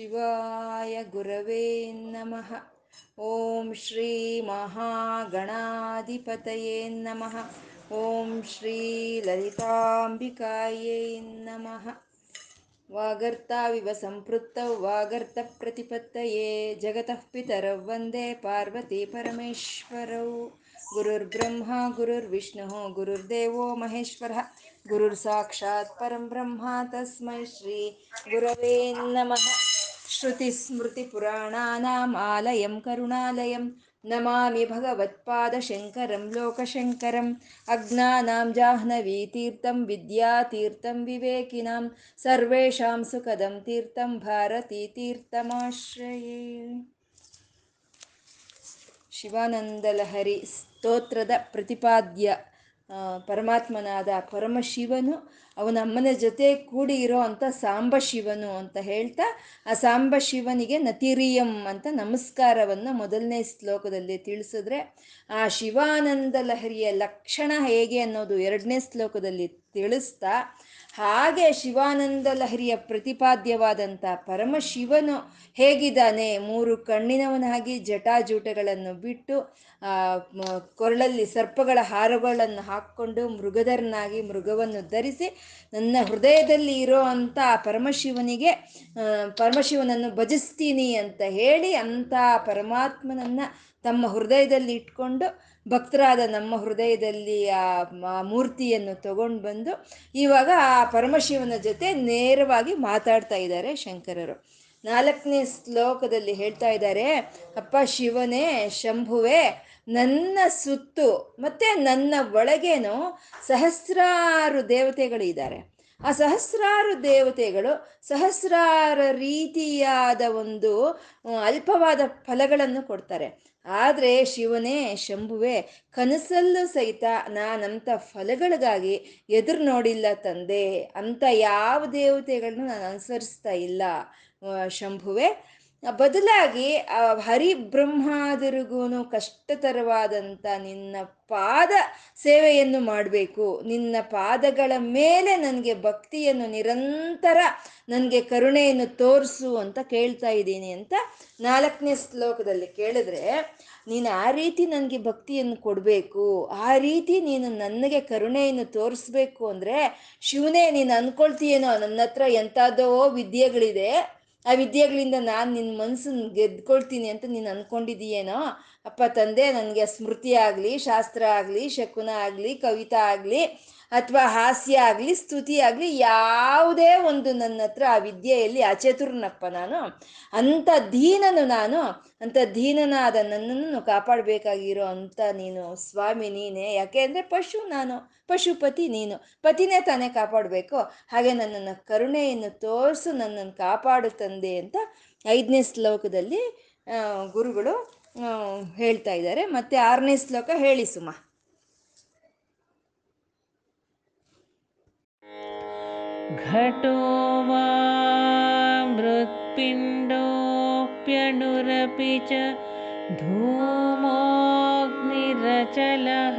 ಶಿವಾಯ ಗುರವೇ ನಮಃ. ಓಂ ಶ್ರೀ ಮಹಾಗಣಾಧಿಪತಯೇ ನಮಃ. ಓಂ ಶ್ರೀ ಲಲಿತಾಂಬಿಕಾಯೇ ನಮಃ. ವಾಗರ್ತಾವಿವ ಸಂಪೃತ್ತೌ ವಾಗರ್ತಪ್ರತಿಪತ್ತಯೇ ಜಗತಃ ಪಿತರೌ, ವಂದೇ ಪಾರ್ವತಿ ಪರಮೇಶ್ವರೌ. ಗುರುರ್ಬ್ರಹ್ಮ, ಗುರುರ್ವಿಷ್ಣು, ಗುರುರ್ದೇವೋ ಮಹೇಶ್ವರ. ಗುರುರ್ ಸಾಕ್ಷಾತ್ ಪರಂ ಬ್ರಹ್ಮ ತಸ್ಮೈ ಶ್ರೀ ಗುರವೇ ನಮಃ. श्रुतिस्मृतिपुराणानाम् आलयं करुणालयं नमामि भगवत्पादशङ्करं लोकशङ्करम् अज्ञानां जाह्नवीतीर्थं विद्यातीर्थं विवेकिनां सर्वेषां सुखदं तीर्थं भारतीतीर्थमाश्रये ಶಿವಾನಂದಲಹರಿ ಸ್ತೋತ್ರದ ಪ್ರತಿಪಾದ್ಯ ಪರಮಾತ್ಮನಾದ ಪರಮಶಿವನು, ಅವನ ಅಮ್ಮನ ಜೊತೆ ಕೂಡಿ ಇರೋ ಅಂಥ ಸಾಂಬ ಶಿವನು ಅಂತ ಹೇಳ್ತಾ, ಆ ಸಾಂಬ ಶಿವನಿಗೆ ನತಿರಿಯಂ ಅಂತ ನಮಸ್ಕಾರವನ್ನು ಮೊದಲನೇ ಶ್ಲೋಕದಲ್ಲಿ ತಿಳಿಸಿದ್ರೆ, ಆ ಶಿವಾನಂದ ಲಹರಿಯ ಲಕ್ಷಣ ಹೇಗೆ ಅನ್ನೋದು ಎರಡನೇ ಶ್ಲೋಕದಲ್ಲಿ ತಿಳಿಸ್ತಾ ಹಾಗೆ ಶಿವಾನಂದ ಲಹರಿಯ ಪ್ರತಿಪಾದ್ಯವಾದಂಥ ಪರಮಶಿವನು ಹೇಗಿದ್ದಾನೆ? ಮೂರು ಕಣ್ಣಿನವನಾಗಿ ಜಟಾಜೂಟಗಳನ್ನು ಬಿಟ್ಟು ಕೊರಳಲ್ಲಿ ಸರ್ಪಗಳ ಹಾರಗಳನ್ನು ಹಾಕ್ಕೊಂಡು ಮೃಗಧರನಾಗಿ ಮೃಗವನ್ನು ಧರಿಸಿ ನನ್ನ ಹೃದಯದಲ್ಲಿ ಇರೋ ಅಂಥ ಪರಮಶಿವನಿಗೆ ಪರಮಶಿವನನ್ನು ಭಜಿಸ್ತೀನಿ ಅಂತ ಹೇಳಿ ಅಂಥ ಪರಮಾತ್ಮನನ್ನು ತಮ್ಮ ಹೃದಯದಲ್ಲಿ ಇಟ್ಕೊಂಡು ಭಕ್ತರಾದ ನಮ್ಮ ಹೃದಯದಲ್ಲಿ ಆ ಮೂರ್ತಿಯನ್ನು ತಗೊಂಡು ಬಂದು ಇವಾಗ ಆ ಪರಮಶಿವನ ಜೊತೆ ನೇರವಾಗಿ ಮಾತಾಡ್ತಾ ಇದ್ದಾರೆ ಶಂಕರರು. ನಾಲ್ಕನೇ ಶ್ಲೋಕದಲ್ಲಿ ಹೇಳ್ತಾ ಇದ್ದಾರೆ, ಅಪ್ಪ ಶಿವನೇ, ಶಂಭುವೆ, ನನ್ನ ಸುತ್ತು ಮತ್ತೆ ನನ್ನ ಒಳಗೇನು ಸಹಸ್ರಾರು ದೇವತೆಗಳಿದ್ದಾರೆ. ಆ ಸಹಸ್ರಾರು ದೇವತೆಗಳು ಸಹಸ್ರಾರ ರೀತಿಯಾದ ಒಂದು ಅಲ್ಪವಾದ ಫಲಗಳನ್ನು ಕೊಡ್ತಾರೆ. ಆದರೆ ಶಿವನೇ, ಶಂಭುವೆ, ಕನಸಲ್ಲೂ ಸಹಿತ ನಾನಂತ ಫಲಗಳಿಗಾಗಿ ಎದುರು ನೋಡಿಲ್ಲ ತಂದೆ. ಅಂತ ಯಾವ ದೇವತೆಗಳನ್ನು ನಾನು ಅನುಸರಿಸ್ತಾ ಇಲ್ಲ. ಶಂಭುವೆ ಬದಲಾಗಿ ಹರಿಬ್ರಹ್ಮಾದರಿಗೂ ಕಷ್ಟತರವಾದಂಥ ನಿನ್ನ ಪಾದ ಸೇವೆಯನ್ನು ಮಾಡಬೇಕು. ನಿನ್ನ ಪಾದಗಳ ಮೇಲೆ ನನಗೆ ಭಕ್ತಿಯನ್ನು ನಿರಂತರ ನನಗೆ ಕರುಣೆಯನ್ನು ತೋರಿಸು ಅಂತ ಕೇಳ್ತಾ ಇದ್ದೀನಿ ಅಂತ ನಾಲ್ಕನೇ ಶ್ಲೋಕದಲ್ಲಿ ಕೇಳಿದ್ರೆ, ನೀನು ಆ ರೀತಿ ನನಗೆ ಭಕ್ತಿಯನ್ನು ಕೊಡಬೇಕು, ಆ ರೀತಿ ನೀನು ನನಗೆ ಕರುಣೆಯನ್ನು ತೋರಿಸ್ಬೇಕು ಅಂದರೆ, ಶಿವನೇ ನೀನು ಅಂದ್ಕೊಳ್ತೀಯೇನೋ ನನ್ನ ಹತ್ರ ಎಂಥದ್ದೋ ವಿದ್ಯೆಗಳಿದೆ ಆ ವಿದ್ಯೆಗಳಿಂದ ನಾನು ನಿನ್ನ ಮನಸ್ಸನ್ನು ಗೆದ್ಕೊಳ್ತೀನಿ ಅಂತ ನೀನು ಅಂದ್ಕೊಂಡಿದೀಯೇನೋ ಅಪ್ಪ ತಂದೆ, ನನಗೆ ಸ್ಮೃತಿ ಆಗಲಿ, ಶಾಸ್ತ್ರ ಆಗಲಿ, ಶಕುನ ಆಗಲಿ, ಕವಿತಾ ಆಗಲಿ ಅಥವಾ ಹಾಸ್ಯ ಆಗಲಿ, ಸ್ತುತಿ ಆಗಲಿ, ಯಾವುದೇ ಒಂದು ನನ್ನ ಹತ್ರ ಆ ವಿದ್ಯೆಯಲ್ಲಿ ಅಚತುರ್ನಪ್ಪ ನಾನು. ಅಂಥ ದೀನನು ನಾನು. ಅಂಥ ದೀನನಾದ ನನ್ನನ್ನು ಕಾಪಾಡಬೇಕಾಗಿರೋ ಅಂತ ನೀನು ಸ್ವಾಮಿ ನೀನೇ. ಯಾಕೆ ಅಂದರೆ ಪಶು ನಾನು. ಪಶುಪತಿ ನೀನು. ಪತಿನೇ ತಾನೇ ಕಾಪಾಡಬೇಕು. ಹಾಗೆ ನನ್ನನ್ನು ಕರುಣೆಯನ್ನು ತೋರಿಸು, ನನ್ನನ್ನು ಕಾಪಾಡು ತಂದೆ ಅಂತ ಐದನೇ ಶ್ಲೋಕದಲ್ಲಿ ಗುರುಗಳು ಹೇಳ್ತಾ ಇದ್ದಾರೆ. ಮತ್ತೆ ಆರನೇ ಶ್ಲೋಕ ಹೇಳಿ ಸುಮ. घटो वा मृत्पिण्डोऽप्यणुरपि च धूमोऽग्निरचलः।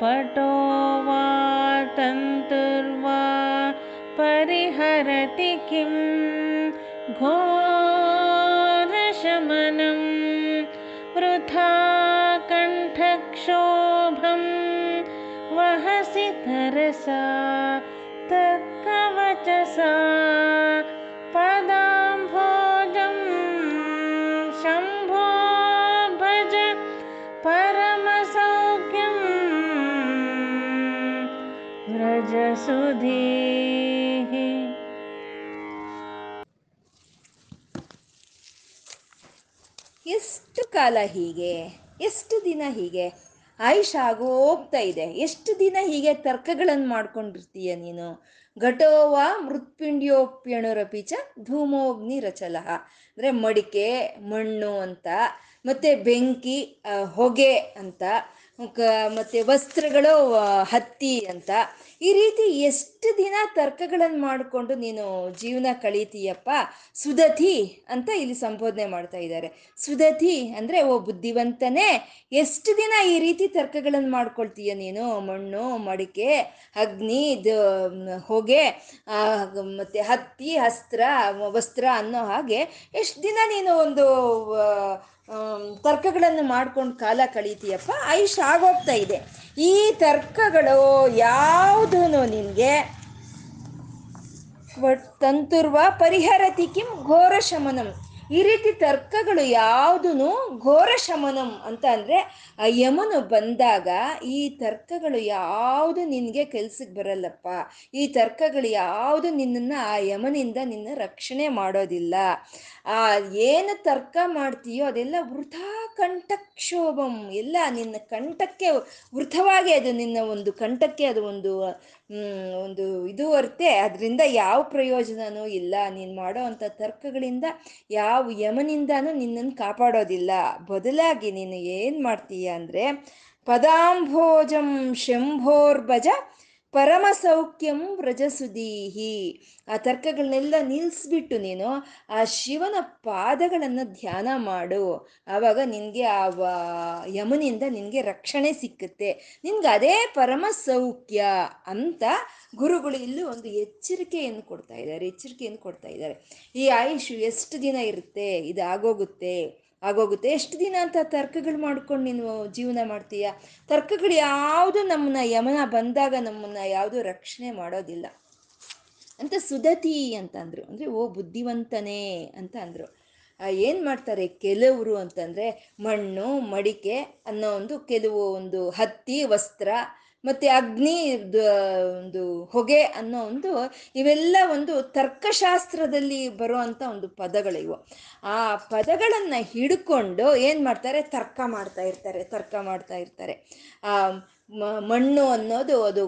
पटो वा तन्तुर्वा परिहरति किं घोरशमनं वृथा कण्ठक्षोभं वहसि तरसा तत्कवचसा पदाम्भोजं शम्भो भज परमसौख्यं व्रजसुधीः ಎಷ್ಟು ಕಾಲ ಹೀಗೆ ಎಷ್ಟು ದಿನ ಹೀಗೆ ಆಯುಷ್ ಆಗೋಗ್ತಾ ಇದೆ ಎಷ್ಟು ದಿನ ಹೀಗೆ ತರ್ಕಗಳನ್ನು ಮಾಡ್ಕೊಂಡಿರ್ತೀಯ ನೀನು ಘಟೋವ ಮೃತ್ಪಿಂಡ್ಯೋಪ್ಯಣುರಪಿಚ ಧೂಮೋಗ್ನಿ ರಚಲ. ಅಂದರೆ ಮಡಿಕೆ ಮಣ್ಣು ಅಂತ ಮತ್ತೆ ಬೆಂಕಿ ಹೊಗೆ ಅಂತ ಮತ್ತು ವಸ್ತ್ರಗಳು ಹತ್ತಿ ಅಂತ. ಈ ರೀತಿ ಎಷ್ಟು ದಿನ ತರ್ಕಗಳನ್ನು ಮಾಡಿಕೊಂಡು ನೀನು ಜೀವನ ಕಳೀತೀಯಪ್ಪ? ಸುದತಿ ಅಂತ ಇಲ್ಲಿ ಸಂಬೋಧನೆ ಮಾಡ್ತಾ ಇದ್ದಾರೆ. ಸುದತಿ ಅಂದರೆ, ಓ ಬುದ್ಧಿವಂತನೇ, ಎಷ್ಟು ದಿನ ಈ ರೀತಿ ತರ್ಕಗಳನ್ನು ಮಾಡ್ಕೊಳ್ತೀಯ ನೀನು? ಮಣ್ಣು, ಮಡಿಕೆ, ಅಗ್ನಿ ಇದು ಹೊಗೆ ಮತ್ತು ಹತ್ತಿ, ಅಸ್ತ್ರ ವಸ್ತ್ರ ಅನ್ನೋ ಹಾಗೆ ಎಷ್ಟು ದಿನ ನೀನು ಒಂದು ತರ್ಕಗಳನ್ನು ಮಾಡ್ಕೊಂಡು ಕಾಲ ಕಳೀತೀಯಪ್ಪ. ಆಯುಷ್ ಆಗೋಗ್ತಾ ಇದೆ. ಈ ತರ್ಕಗಳು ಯಾವುದೂ ನಿನಗೆ ತಂತುರ್ವ ಪರಿಹರತಿ ಕಿಂ ಘೋರ ಶಮನಂ. ಈ ರೀತಿ ತರ್ಕಗಳು ಯಾವುದೂ ಘೋರ ಶಮನಂ ಅಂತ ಅಂದರೆ ಆ ಯಮನು ಬಂದಾಗ ಈ ತರ್ಕಗಳು ಯಾವುದು ನಿನಗೆ ಕೆಲ್ಸಕ್ಕೆ ಬರಲ್ಲಪ್ಪ. ಈ ತರ್ಕಗಳು ಯಾವುದು ನಿನ್ನನ್ನು ಆ ಯಮನಿಂದ ನಿನ್ನ ರಕ್ಷಣೆ ಮಾಡೋದಿಲ್ಲ. ಆ ಏನು ತರ್ಕ ಮಾಡ್ತೀಯೋ ಅದೆಲ್ಲ ವೃಥಾ ಕಂಠಕ್ಷೋಭಂ. ಎಲ್ಲ ನಿನ್ನ ಕಂಠಕ್ಕೆ ವೃಥವಾಗಿ ಅದು ನಿನ್ನ ಒಂದು ಕಂಠಕ್ಕೆ ಅದು ಒಂದು ಒಂದು ಇದು ಹೊರ್ತೆ ಅದರಿಂದ ಯಾವ ಪ್ರಯೋಜನನೂ ಇಲ್ಲ. ನೀನು ಮಾಡೋ ಅಂಥ ತರ್ಕಗಳಿಂದ ಯಾವ ಯಮನಿಂದನೂ ನಿನ್ನನ್ನು ಕಾಪಾಡೋದಿಲ್ಲ. ಬದಲಾಗಿ ನೀನು ಏನು ಮಾಡ್ತೀಯ ಅಂದರೆ ಪದಾಂಭೋಜಂ ಶಂಭೋರ್ಭಜ ಪರಮ ಸೌಖ್ಯಂ ವ್ರಜಸುದೀಹಿ ಆ ತರ್ಕಗಳನ್ನೆಲ್ಲ ನಿಲ್ಲಿಸ್ಬಿಟ್ಟು ನೀನು ಆ ಶಿವನ ಪಾದಗಳನ್ನು ಧ್ಯಾನ ಮಾಡು. ಆವಾಗ ನಿನಗೆ ಆ ಯಮನಿಂದ ನಿನಗೆ ರಕ್ಷಣೆ ಸಿಕ್ಕುತ್ತೆ. ನಿನ್ಗೆ ಅದೇ ಪರಮ ಸೌಖ್ಯ ಅಂತ ಗುರುಗಳು ಇಲ್ಲೂ ಒಂದು ಎಚ್ಚರಿಕೆಯನ್ನು ಕೊಡ್ತಾ ಇದ್ದಾರೆ, ಎಚ್ಚರಿಕೆಯನ್ನು ಕೊಡ್ತಾ ಇದ್ದಾರೆ. ಈ ಆಯುಷು ಎಷ್ಟು ದಿನ ಇರುತ್ತೆ ಇದು ಆಗೋಗುತ್ತೆ ಆಗೋಗುತ್ತೆ. ಎಷ್ಟು ದಿನ ಅಂತ ತರ್ಕಗಳು ಮಾಡ್ಕೊಂಡು ನೀನು ಜೀವನ ಮಾಡ್ತೀಯ? ತರ್ಕಗಳು ಯಾವುದು ನಮ್ಮನ್ನ ಯಮನ ಬಂದಾಗ ನಮ್ಮನ್ನ ಯಾವುದು ರಕ್ಷಣೆ ಮಾಡೋದಿಲ್ಲ. ಅಂತ ಸುದತಿ ಅಂತ ಅಂದರು ಅಂದರೆ ಓ ಬುದ್ಧಿವಂತನೇ ಅಂತ ಅಂದರು. ಏನು ಮಾಡ್ತಾರೆ ಕೆಲವರು ಅಂತಂದರೆ, ಮಣ್ಣು, ಮಡಿಕೆ ಅನ್ನೋ ಒಂದು ಕೆಲವು ಒಂದು ಹತ್ತಿ, ವಸ್ತ್ರ ಮತ್ತು ಅಗ್ನಿ ಒಂದು ಹೊಗೆ ಅನ್ನೋ ಒಂದು ಇವೆಲ್ಲ ಒಂದು ತರ್ಕಶಾಸ್ತ್ರದಲ್ಲಿ ಬರುವಂಥ ಒಂದು ಪದಗಳಿವು. ಆ ಪದಗಳನ್ನು ಹಿಡ್ಕೊಂಡು ಏನು ಮಾಡ್ತಾರೆ? ತರ್ಕ ಮಾಡ್ತಾ ಇರ್ತಾರೆ, ತರ್ಕ ಮಾಡ್ತಾ ಇರ್ತಾರೆ. ಆ ಮಣ್ಣು ಅನ್ನೋದು ಅದು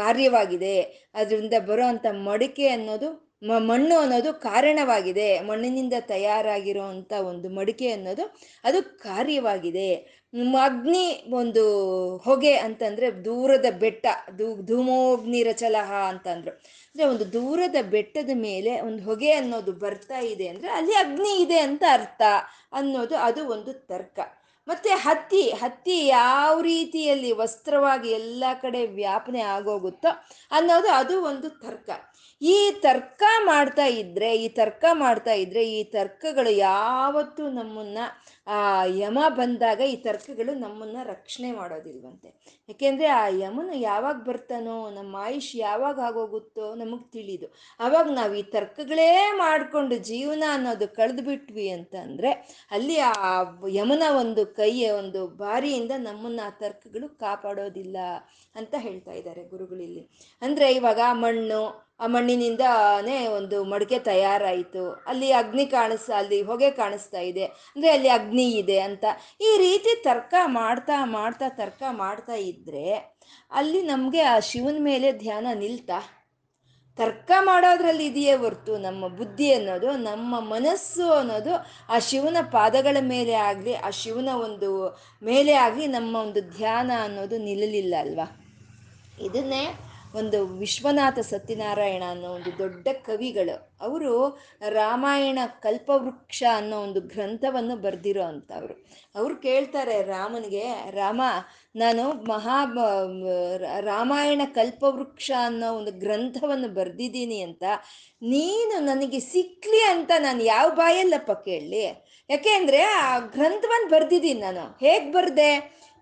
ಕಾರ್ಯವಾಗಿದೆ. ಅದರಿಂದ ಬರುವಂಥ ಮಡಿಕೆ ಅನ್ನೋದು ಮಣ್ಣು ಅನ್ನೋದು ಕಾರಣವಾಗಿದೆ. ಮಣ್ಣಿನಿಂದ ತಯಾರಾಗಿರುವಂಥ ಒಂದು ಮಡಿಕೆ ಅನ್ನೋದು ಅದು ಕಾರ್ಯವಾಗಿದೆ. ಅಗ್ನಿ ಒಂದು ಹೊಗೆ ಅಂತಂದರೆ ದೂರದ ಬೆಟ್ಟ, ಧೂ, ಧೂಮೋಗ್ನಿ ರಚಲಹ ಅಂತಂದ್ರು. ಅಂದರೆ ಒಂದು ದೂರದ ಬೆಟ್ಟದ ಮೇಲೆ ಒಂದು ಹೊಗೆ ಅನ್ನೋದು ಬರ್ತಾ ಇದೆ ಅಂದರೆ ಅಲ್ಲಿ ಅಗ್ನಿ ಇದೆ ಅಂತ ಅರ್ಥ ಅನ್ನೋದು ಅದು ಒಂದು ತರ್ಕ. ಮತ್ತೆ ಹತ್ತಿ ಹತ್ತಿ ಯಾವ ರೀತಿಯಲ್ಲಿ ವಸ್ತ್ರವಾಗಿ ಎಲ್ಲ ಕಡೆ ವ್ಯಾಪನೆ ಆಗೋಗುತ್ತೋ ಅನ್ನೋದು ಅದು ಒಂದು ತರ್ಕ. ಈ ತರ್ಕ ಮಾಡ್ತಾ ಇದ್ರೆ ಈ ತರ್ಕ ಮಾಡ್ತಾ ಇದ್ರೆ ಈ ತರ್ಕಗಳು ಯಾವತ್ತೂ ನಮ್ಮನ್ನ ಆ ಯಮ ಬಂದಾಗ ಈ ತರ್ಕಗಳು ನಮ್ಮನ್ನ ರಕ್ಷಣೆ ಮಾಡೋದಿಲ್ವಂತೆ. ಯಾಕೆಂದ್ರೆ ಆ ಯಮನು ಯಾವಾಗ ಬರ್ತಾನೋ, ನಮ್ಮ ಆಯುಷ್ ಯಾವಾಗ ಆಗೋಗುತ್ತೋ ನಮಗೆ ತಿಳಿದು. ಅವಾಗ ನಾವು ಈ ತರ್ಕಗಳೇ ಮಾಡಿಕೊಂಡು ಜೀವನ ಅನ್ನೋದು ಕಳೆದು ಬಿಟ್ವಿ ಅಂತಂದ್ರೆ ಅಲ್ಲಿ ಆ ಯಮನ ಒಂದು ಕೈಯ ಒಂದು ಬಾರಿಯಿಂದ ನಮ್ಮನ್ನ ಆ ತರ್ಕಗಳು ಕಾಪಾಡೋದಿಲ್ಲ ಅಂತ ಹೇಳ್ತಾ ಇದ್ದಾರೆ ಗುರುಗಳಿಲ್ಲಿ ಅಂದ್ರೆ ಇವಾಗ ಮಣ್ಣು, ಆ ಮಣ್ಣಿನಿಂದನೇ ಒಂದು ಮಡಿಕೆ ತಯಾರಾಯಿತು. ಅಲ್ಲಿ ಅಗ್ನಿ ಕಾಣಿಸ್, ಅಲ್ಲಿ ಹೊಗೆ ಕಾಣಿಸ್ತಾ ಇದೆ. ಅಂದರೆ ಅಲ್ಲಿ ಅಗ್ನಿ ಇದೆ ಅಂತ. ಈ ರೀತಿ ತರ್ಕ ಮಾಡ್ತಾ ಮಾಡ್ತಾ ತರ್ಕ ಮಾಡ್ತಾ ಇದ್ರೆ ಅಲ್ಲಿ ನಮಗೆ ಆ ಶಿವನ ಮೇಲೆ ಧ್ಯಾನ ನಿಲ್ತಾ? ತರ್ಕ ಮಾಡೋದ್ರಲ್ಲಿ ಇದೆಯೇ ಹೊರ್ತು ನಮ್ಮ ಬುದ್ಧಿ ಅನ್ನೋದು, ನಮ್ಮ ಮನಸ್ಸು ಅನ್ನೋದು ಆ ಶಿವನ ಪಾದಗಳ ಮೇಲೆ ಆಗಲಿ, ಆ ಶಿವನ ಒಂದು ಮೇಲೆ ಆಗಲಿ ನಮ್ಮ ಒಂದು ಧ್ಯಾನ ಅನ್ನೋದು ನಿಲ್ಲಲಿಲ್ಲ ಅಲ್ವಾ? ಇದನ್ನೇ ಒಂದು ವಿಶ್ವನಾಥ ಸತ್ಯನಾರಾಯಣ ಅನ್ನೋ ಒಂದು ದೊಡ್ಡ ಕವಿಗಳು, ಅವರು ರಾಮಾಯಣ ಕಲ್ಪವೃಕ್ಷ ಅನ್ನೋ ಒಂದು ಗ್ರಂಥವನ್ನು ಬರೆದಿರೋ ಅಂಥವ್ರು. ಅವ್ರು ಕೇಳ್ತಾರೆ ರಾಮನಿಗೆ, ರಾಮ, ನಾನು ಮಹಾ, ರಾಮಾಯಣ ಕಲ್ಪವೃಕ್ಷ ಅನ್ನೋ ಒಂದು ಗ್ರಂಥವನ್ನು ಬರೆದಿದ್ದೀನಿ ಅಂತ, ನೀನು ನನಗೆ ಸಿಕ್ಲಿ ಅಂತ ನಾನು ಯಾವ ಬಾಯಲ್ಲಪ್ಪ ಕೇಳಲಿ? ಯಾಕೆಂದ್ರೆ ಆ ಗ್ರಂಥವನ್ನು ಬರೆದಿದ್ದೀನಿ ನಾನು. ಹೇಗೆ ಬರ್ದೆ?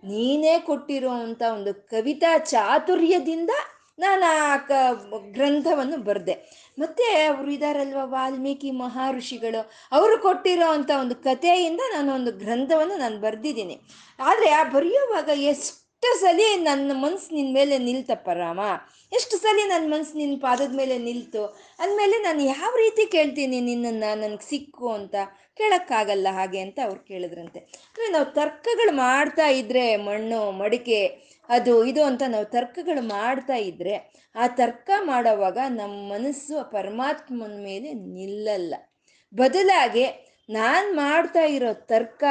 ನೀನೇ ಕೊಟ್ಟಿರೋ ಅಂಥ ಒಂದು ಕವಿತಾ ಚಾತುರ್ಯದಿಂದ ನಾನು ಆ ಕ ಗ್ರಂಥವನ್ನು ಬರೆದೆ. ಮತ್ತೆ ಅವರು ಇದಾರಲ್ವ ವಾಲ್ಮೀಕಿ ಮಹರ್ಷಿಗಳು? ಅವರು ಕೊಟ್ಟಿರೋ ಅಂಥ ಒಂದು ಕಥೆಯಿಂದ ನಾನು ಒಂದು ಗ್ರಂಥವನ್ನು ನಾನು ಬರೆದಿದ್ದೀನಿ. ಆದರೆ ಆ ಬರೆಯುವಾಗ ಎಷ್ಟು ಸಲ ನನ್ನ ಮನಸ್ಸು ನಿನ್ನ ಮೇಲೆ ನಿಲ್ತಪ್ಪ ರಾಮ? ಎಷ್ಟು ಸಲ ನನ್ನ ಮನ್ಸು ನಿನ್ನ ಪಾದದ ಮೇಲೆ ನಿಲ್ತು? ಅಂದಮೇಲೆ ನಾನು ಯಾವ ರೀತಿ ಕೇಳ್ತೀನಿ ನಿನ್ನನ್ನು ನನಗೆ ಸಿಕ್ಕು ಅಂತ ಕೇಳೋಕ್ಕಾಗಲ್ಲ ಹಾಗೆ ಅಂತ ಅವ್ರು ಕೇಳಿದ್ರಂತೆ. ಅಂದರೆ ನಾವು ತರ್ಕಗಳು ಮಾಡ್ತಾ ಇದ್ದರೆ ಮಣ್ಣು, ಮಡಿಕೆ ಅದು ಇದು ಅಂತ ನಾವು ತರ್ಕಗಳು ಮಾಡ್ತಾ ಇದ್ರೆ ಆ ತರ್ಕ ಮಾಡೋವಾಗ ನಮ್ಮ ಮನಸ್ಸು ಪರಮಾತ್ಮನ ಮೇಲೆ ನಿಲ್ಲಲ್ಲ. ಬದಲಾಗಿ ನಾನು ಮಾಡ್ತಾ ಇರೋ ತರ್ಕ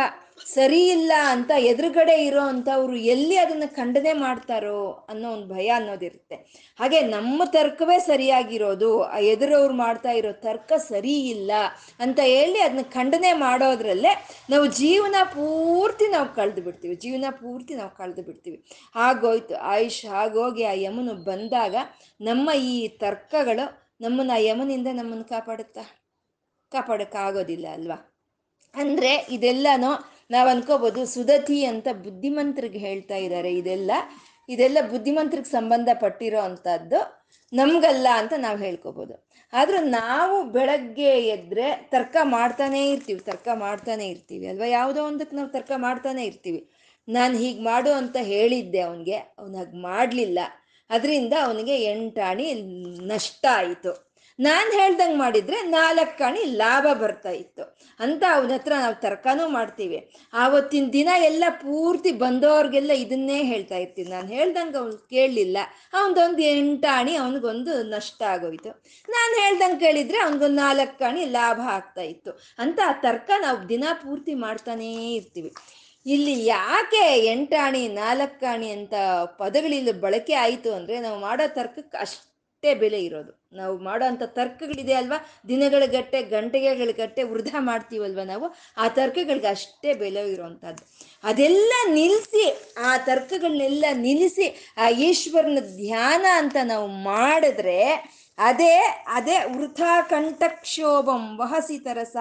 ಸರಿ ಇಲ್ಲ ಅಂತ ಎದುರುಗಡೆ ಇರೋ ಅಂಥವ್ರು ಎಲ್ಲಿ ಅದನ್ನ ಖಂಡನೆ ಮಾಡ್ತಾರೋ ಅನ್ನೋ ಒಂದು ಭಯ ಅನ್ನೋದಿರುತ್ತೆ. ಹಾಗೆ ನಮ್ಮ ತರ್ಕವೇ ಸರಿಯಾಗಿರೋದು, ಆ ಎದುರವ್ರು ಮಾಡ್ತಾ ಇರೋ ತರ್ಕ ಸರಿ ಇಲ್ಲ ಅಂತ ಹೇಳಿ ಅದನ್ನ ಖಂಡನೆ ಮಾಡೋದ್ರಲ್ಲೇ ನಾವು ಜೀವನ ಪೂರ್ತಿ ನಾವು ಕಳೆದು ಬಿಡ್ತೀವಿ. ಜೀವನ ಪೂರ್ತಿ ನಾವು ಕಳೆದು ಬಿಡ್ತೀವಿ. ಹಾಗೋಯ್ತು, ಆಯುಷ್ ಹಾಗೋಗಿ ಆ ಯಮನು ಬಂದಾಗ ನಮ್ಮ ಈ ತರ್ಕಗಳು ನಮ್ಮನ್ನ ಆ ಯಮನಿಂದ ನಮ್ಮನ್ನು ಕಾಪಾಡುತ್ತಾ? ಕಾಪಾಡೋಕ್ಕಾಗೋದಿಲ್ಲ ಅಲ್ವಾ? ಅಂದರೆ ಇದೆಲ್ಲನೋ ನಾವು ಅನ್ಕೋಬೋದು ಸುದತಿ ಅಂತ ಬುದ್ಧಿಮಂತ್ರಿಗೆ ಹೇಳ್ತಾ ಇದ್ದಾರೆ ಇದೆಲ್ಲ. ಇದೆಲ್ಲ ಬುದ್ಧಿಮಂತ್ರಿಗೆ ಸಂಬಂಧಪಟ್ಟಿರೋ ಅಂಥದ್ದು ನಮಗಲ್ಲ ಅಂತ ನಾವು ಹೇಳ್ಕೊಬೋದು. ಆದರೂ ನಾವು ಬೆಳಗ್ಗೆ ಎದ್ರೆ ತರ್ಕ ಮಾಡ್ತಾನೇ ಇರ್ತೀವಿ, ತರ್ಕ ಮಾಡ್ತಾನೆ ಇರ್ತೀವಿ ಅಲ್ವಾ? ಯಾವುದೋ ಒಂದಕ್ಕೆ ನಾವು ತರ್ಕ ಮಾಡ್ತಾನೆ ಇರ್ತೀವಿ. ನಾನು ಹೀಗೆ ಮಾಡು ಅಂತ ಹೇಳಿದ್ದೆ ಅವನಿಗೆ, ಅವನು ಹಾಗೆ ಮಾಡಲಿಲ್ಲ. ಅದರಿಂದ ಅವನಿಗೆ ಎಂಟಾಣಿ ನಷ್ಟ ಆಯಿತು. ನಾನು ಹೇಳ್ದಂಗೆ ಮಾಡಿದರೆ ನಾಲ್ಕು ಕಾಣಿ ಲಾಭ ಬರ್ತಾ ಇತ್ತು. ಅಂತ ಅವನ ಹತ್ರ ನಾವು ತರ್ಕನೂ ಮಾಡ್ತೀವಿ. ಆವತ್ತಿನ ದಿನ ಎಲ್ಲ ಪೂರ್ತಿ ಬಂದವ್ರಿಗೆಲ್ಲ ಇದನ್ನೇ ಹೇಳ್ತಾ ಇರ್ತೀನಿ ನಾನು ಹೇಳ್ದಂಗೆ ಅವ್ನು ಕೇಳಲಿಲ್ಲ. ಅವನದೊಂದು ಎಂಟಾಣಿ ಅವನಿಗೊಂದು ನಷ್ಟ ಆಗೋಯ್ತು. ನಾನು ಹೇಳ್ದಂಗೆ ಕೇಳಿದರೆ ಅವನಿಗೊಂದು ನಾಲ್ಕು ಕಾಣಿ ಲಾಭ ಆಗ್ತಾ ಇತ್ತು. ಅಂತ ಆ ತರ್ಕ ನಾವು ದಿನ ಪೂರ್ತಿ ಮಾಡ್ತಾನೇ ಇರ್ತೀವಿ. ಇಲ್ಲಿ ಯಾಕೆ ಎಂಟಾಣಿ ನಾಲ್ಕಾಣಿ ಅಂತ ಪದಗಳಿಲ್ಲಿ ಬಳಕೆ ಆಯಿತು ಅಂದರೆ ನಾವು ಮಾಡೋ ತರ್ಕಕ್ಕೆ ಅಷ್ಟೇ ಬೆಲೆ ಇರೋದು. ನಾವು ಮಾಡೋ ಅಂಥ ತರ್ಕಗಳಿದೆ ಅಲ್ವಾ? ದಿನಗಳ ಗಟ್ಟೆ, ಗಂಟೆಗಳ ಗಟ್ಟೆ ವೃದ್ಧ ಮಾಡ್ತೀವಲ್ವ ನಾವು? ಆ ತರ್ಕಗಳಿಗೆ ಅಷ್ಟೇ ಬೆಲೆ ಇರುವಂಥದ್ದು ಅದೆಲ್ಲ ನಿಲ್ಲಿಸಿ, ಆ ತರ್ಕಗಳನ್ನೆಲ್ಲ ನಿಲ್ಲಿಸಿ, ಆ ಈಶ್ವರನ ಧ್ಯಾನ ಅಂತ ನಾವು ಮಾಡಿದ್ರೆ ಅದೇ ಅದೇ ವೃಥಾ ಕಂಠಕ್ಷೋಭಂ ವಹಸಿ ತರಸ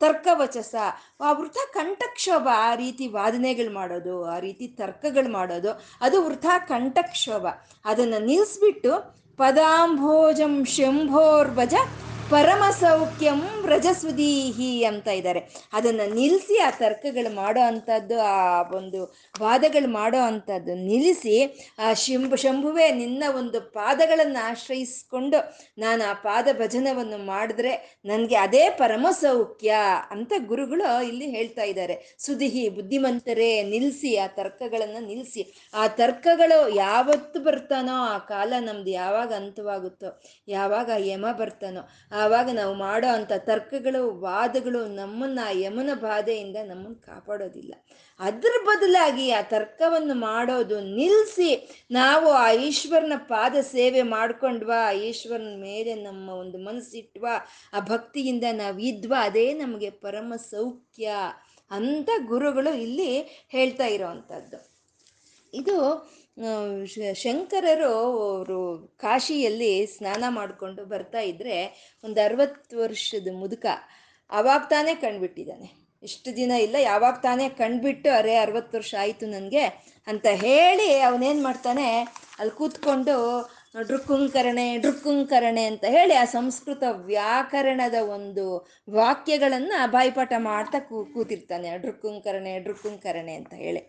ತರ್ಕವಚಸ. ಆ ವೃಥ ಕಂಠಕ್ಷೋಭ ಆ ರೀತಿ ವಾದನೆಗಳು ಮಾಡೋದು, ಆ ರೀತಿ ತರ್ಕಗಳು ಮಾಡೋದು, ಅದು ವೃಥಾ ಕಂಠಕ್ಷೋಭ. ಅದನ್ನು ನಿಲ್ಲಿಸ್ಬಿಟ್ಟು पदाम्भोजं शम्भोर्वज ಪರಮ ಸೌಖ್ಯಂ ವ್ರಜಸುದೀಹಿ ಅಂತ ಇದ್ದಾರೆ. ಅದನ್ನು ನಿಲ್ಲಿಸಿ ಆ ತರ್ಕಗಳು ಮಾಡೋ ಅಂಥದ್ದು ಆ ಒಂದು ವಾದಗಳು ಮಾಡೋ ಅಂಥದ್ದು ನಿಲ್ಲಿಸಿ, ಆ ಶಂಭು ಶಂಭುವೆ ನಿನ್ನ ಒಂದು ಪಾದಗಳನ್ನು ಆಶ್ರಯಿಸಿಕೊಂಡು ನಾನು ಆ ಪಾದ ಭಜನವನ್ನು ಮಾಡಿದ್ರೆ ನನಗೆ ಅದೇ ಪರಮ ಸೌಖ್ಯ ಅಂತ ಗುರುಗಳು ಇಲ್ಲಿ ಹೇಳ್ತಾ ಇದ್ದಾರೆ. ಸುದಿಹಿ ಬುದ್ಧಿಮಂತರೇ ನಿಲ್ಲಿಸಿ ಆ ತರ್ಕಗಳನ್ನು ನಿಲ್ಲಿಸಿ ಆ ತರ್ಕಗಳು ಯಾವತ್ತು ಬರ್ತಾನೋ ಆ ಕಾಲ ನಮ್ದು ಯಾವಾಗ ಅಂತವಾಗುತ್ತೋ ಯಾವಾಗ ಯಮ ಬರ್ತಾನೋ ಆವಾಗ ನಾವು ಮಾಡೋ ಅಂಥ ತರ್ಕಗಳು, ವಾದಗಳು ನಮ್ಮನ್ನು ಆ ಯಮನ ಬಾಧೆಯಿಂದ ನಮ್ಮನ್ನು ಕಾಪಾಡೋದಿಲ್ಲ. ಅದ್ರ ಬದಲಾಗಿ ಆ ತರ್ಕವನ್ನು ಮಾಡೋದು ನಿಲ್ಲಿಸಿ ನಾವು ಆ ಈಶ್ವರನ ಪಾದ ಸೇವೆ ಮಾಡ್ಕೊಂಡ್ವಾ, ಆ ಈಶ್ವರನ ಮೇಲೆ ನಮ್ಮ ಒಂದು ಮನಸ್ಸಿಟ್ವಾ, ಆ ಭಕ್ತಿಯಿಂದ ನಾವು ಇದ್ವಾ, ಅದೇ ನಮಗೆ ಪರಮ ಸೌಖ್ಯ ಅಂತ ಗುರುಗಳು ಇಲ್ಲಿ ಹೇಳ್ತಾ ಇರೋವಂಥದ್ದು. ಇದು ಶಂಕರರು ಅವರು ಕಾಶಿಯಲ್ಲಿ ಸ್ನಾನ ಮಾಡಿಕೊಂಡು ಬರ್ತಾ ಇದ್ರೆ ಒಂದು ಅರವತ್ತು ವರ್ಷದ ಮುದುಕ ಅವಾಗ ತಾನೇ ಕಂಡುಬಿಟ್ಟಿದ್ದಾನೆ. ಇಷ್ಟು ದಿನ ಇಲ್ಲ, ಯಾವಾಗ ತಾನೇ ಕಂಡುಬಿಟ್ಟು ಅರೆ ಅರವತ್ತು ವರ್ಷ ಆಯಿತು ನನಗೆ ಅಂತ ಹೇಳಿ ಅವನೇನು ಮಾಡ್ತಾನೆ, ಅಲ್ಲಿ ಕೂತ್ಕೊಂಡು ಡೃಕುಂಕರಣೆ ಡೃಕುಂಕರಣೆ ಅಂತ ಹೇಳಿ ಆ ಸಂಸ್ಕೃತ ವ್ಯಾಕರಣದ ಒಂದು ವಾಕ್ಯಗಳನ್ನು ಬಾಯಿಪಾಠ ಮಾಡ್ತಾ ಕೂ, ಕೂತಿರ್ತಾನೆ ಡೃಕುಂಕರಣೆ ಡ್ರುಕ್ಕುಂಕರಣೆ ಅಂತ ಹೇಳಿ.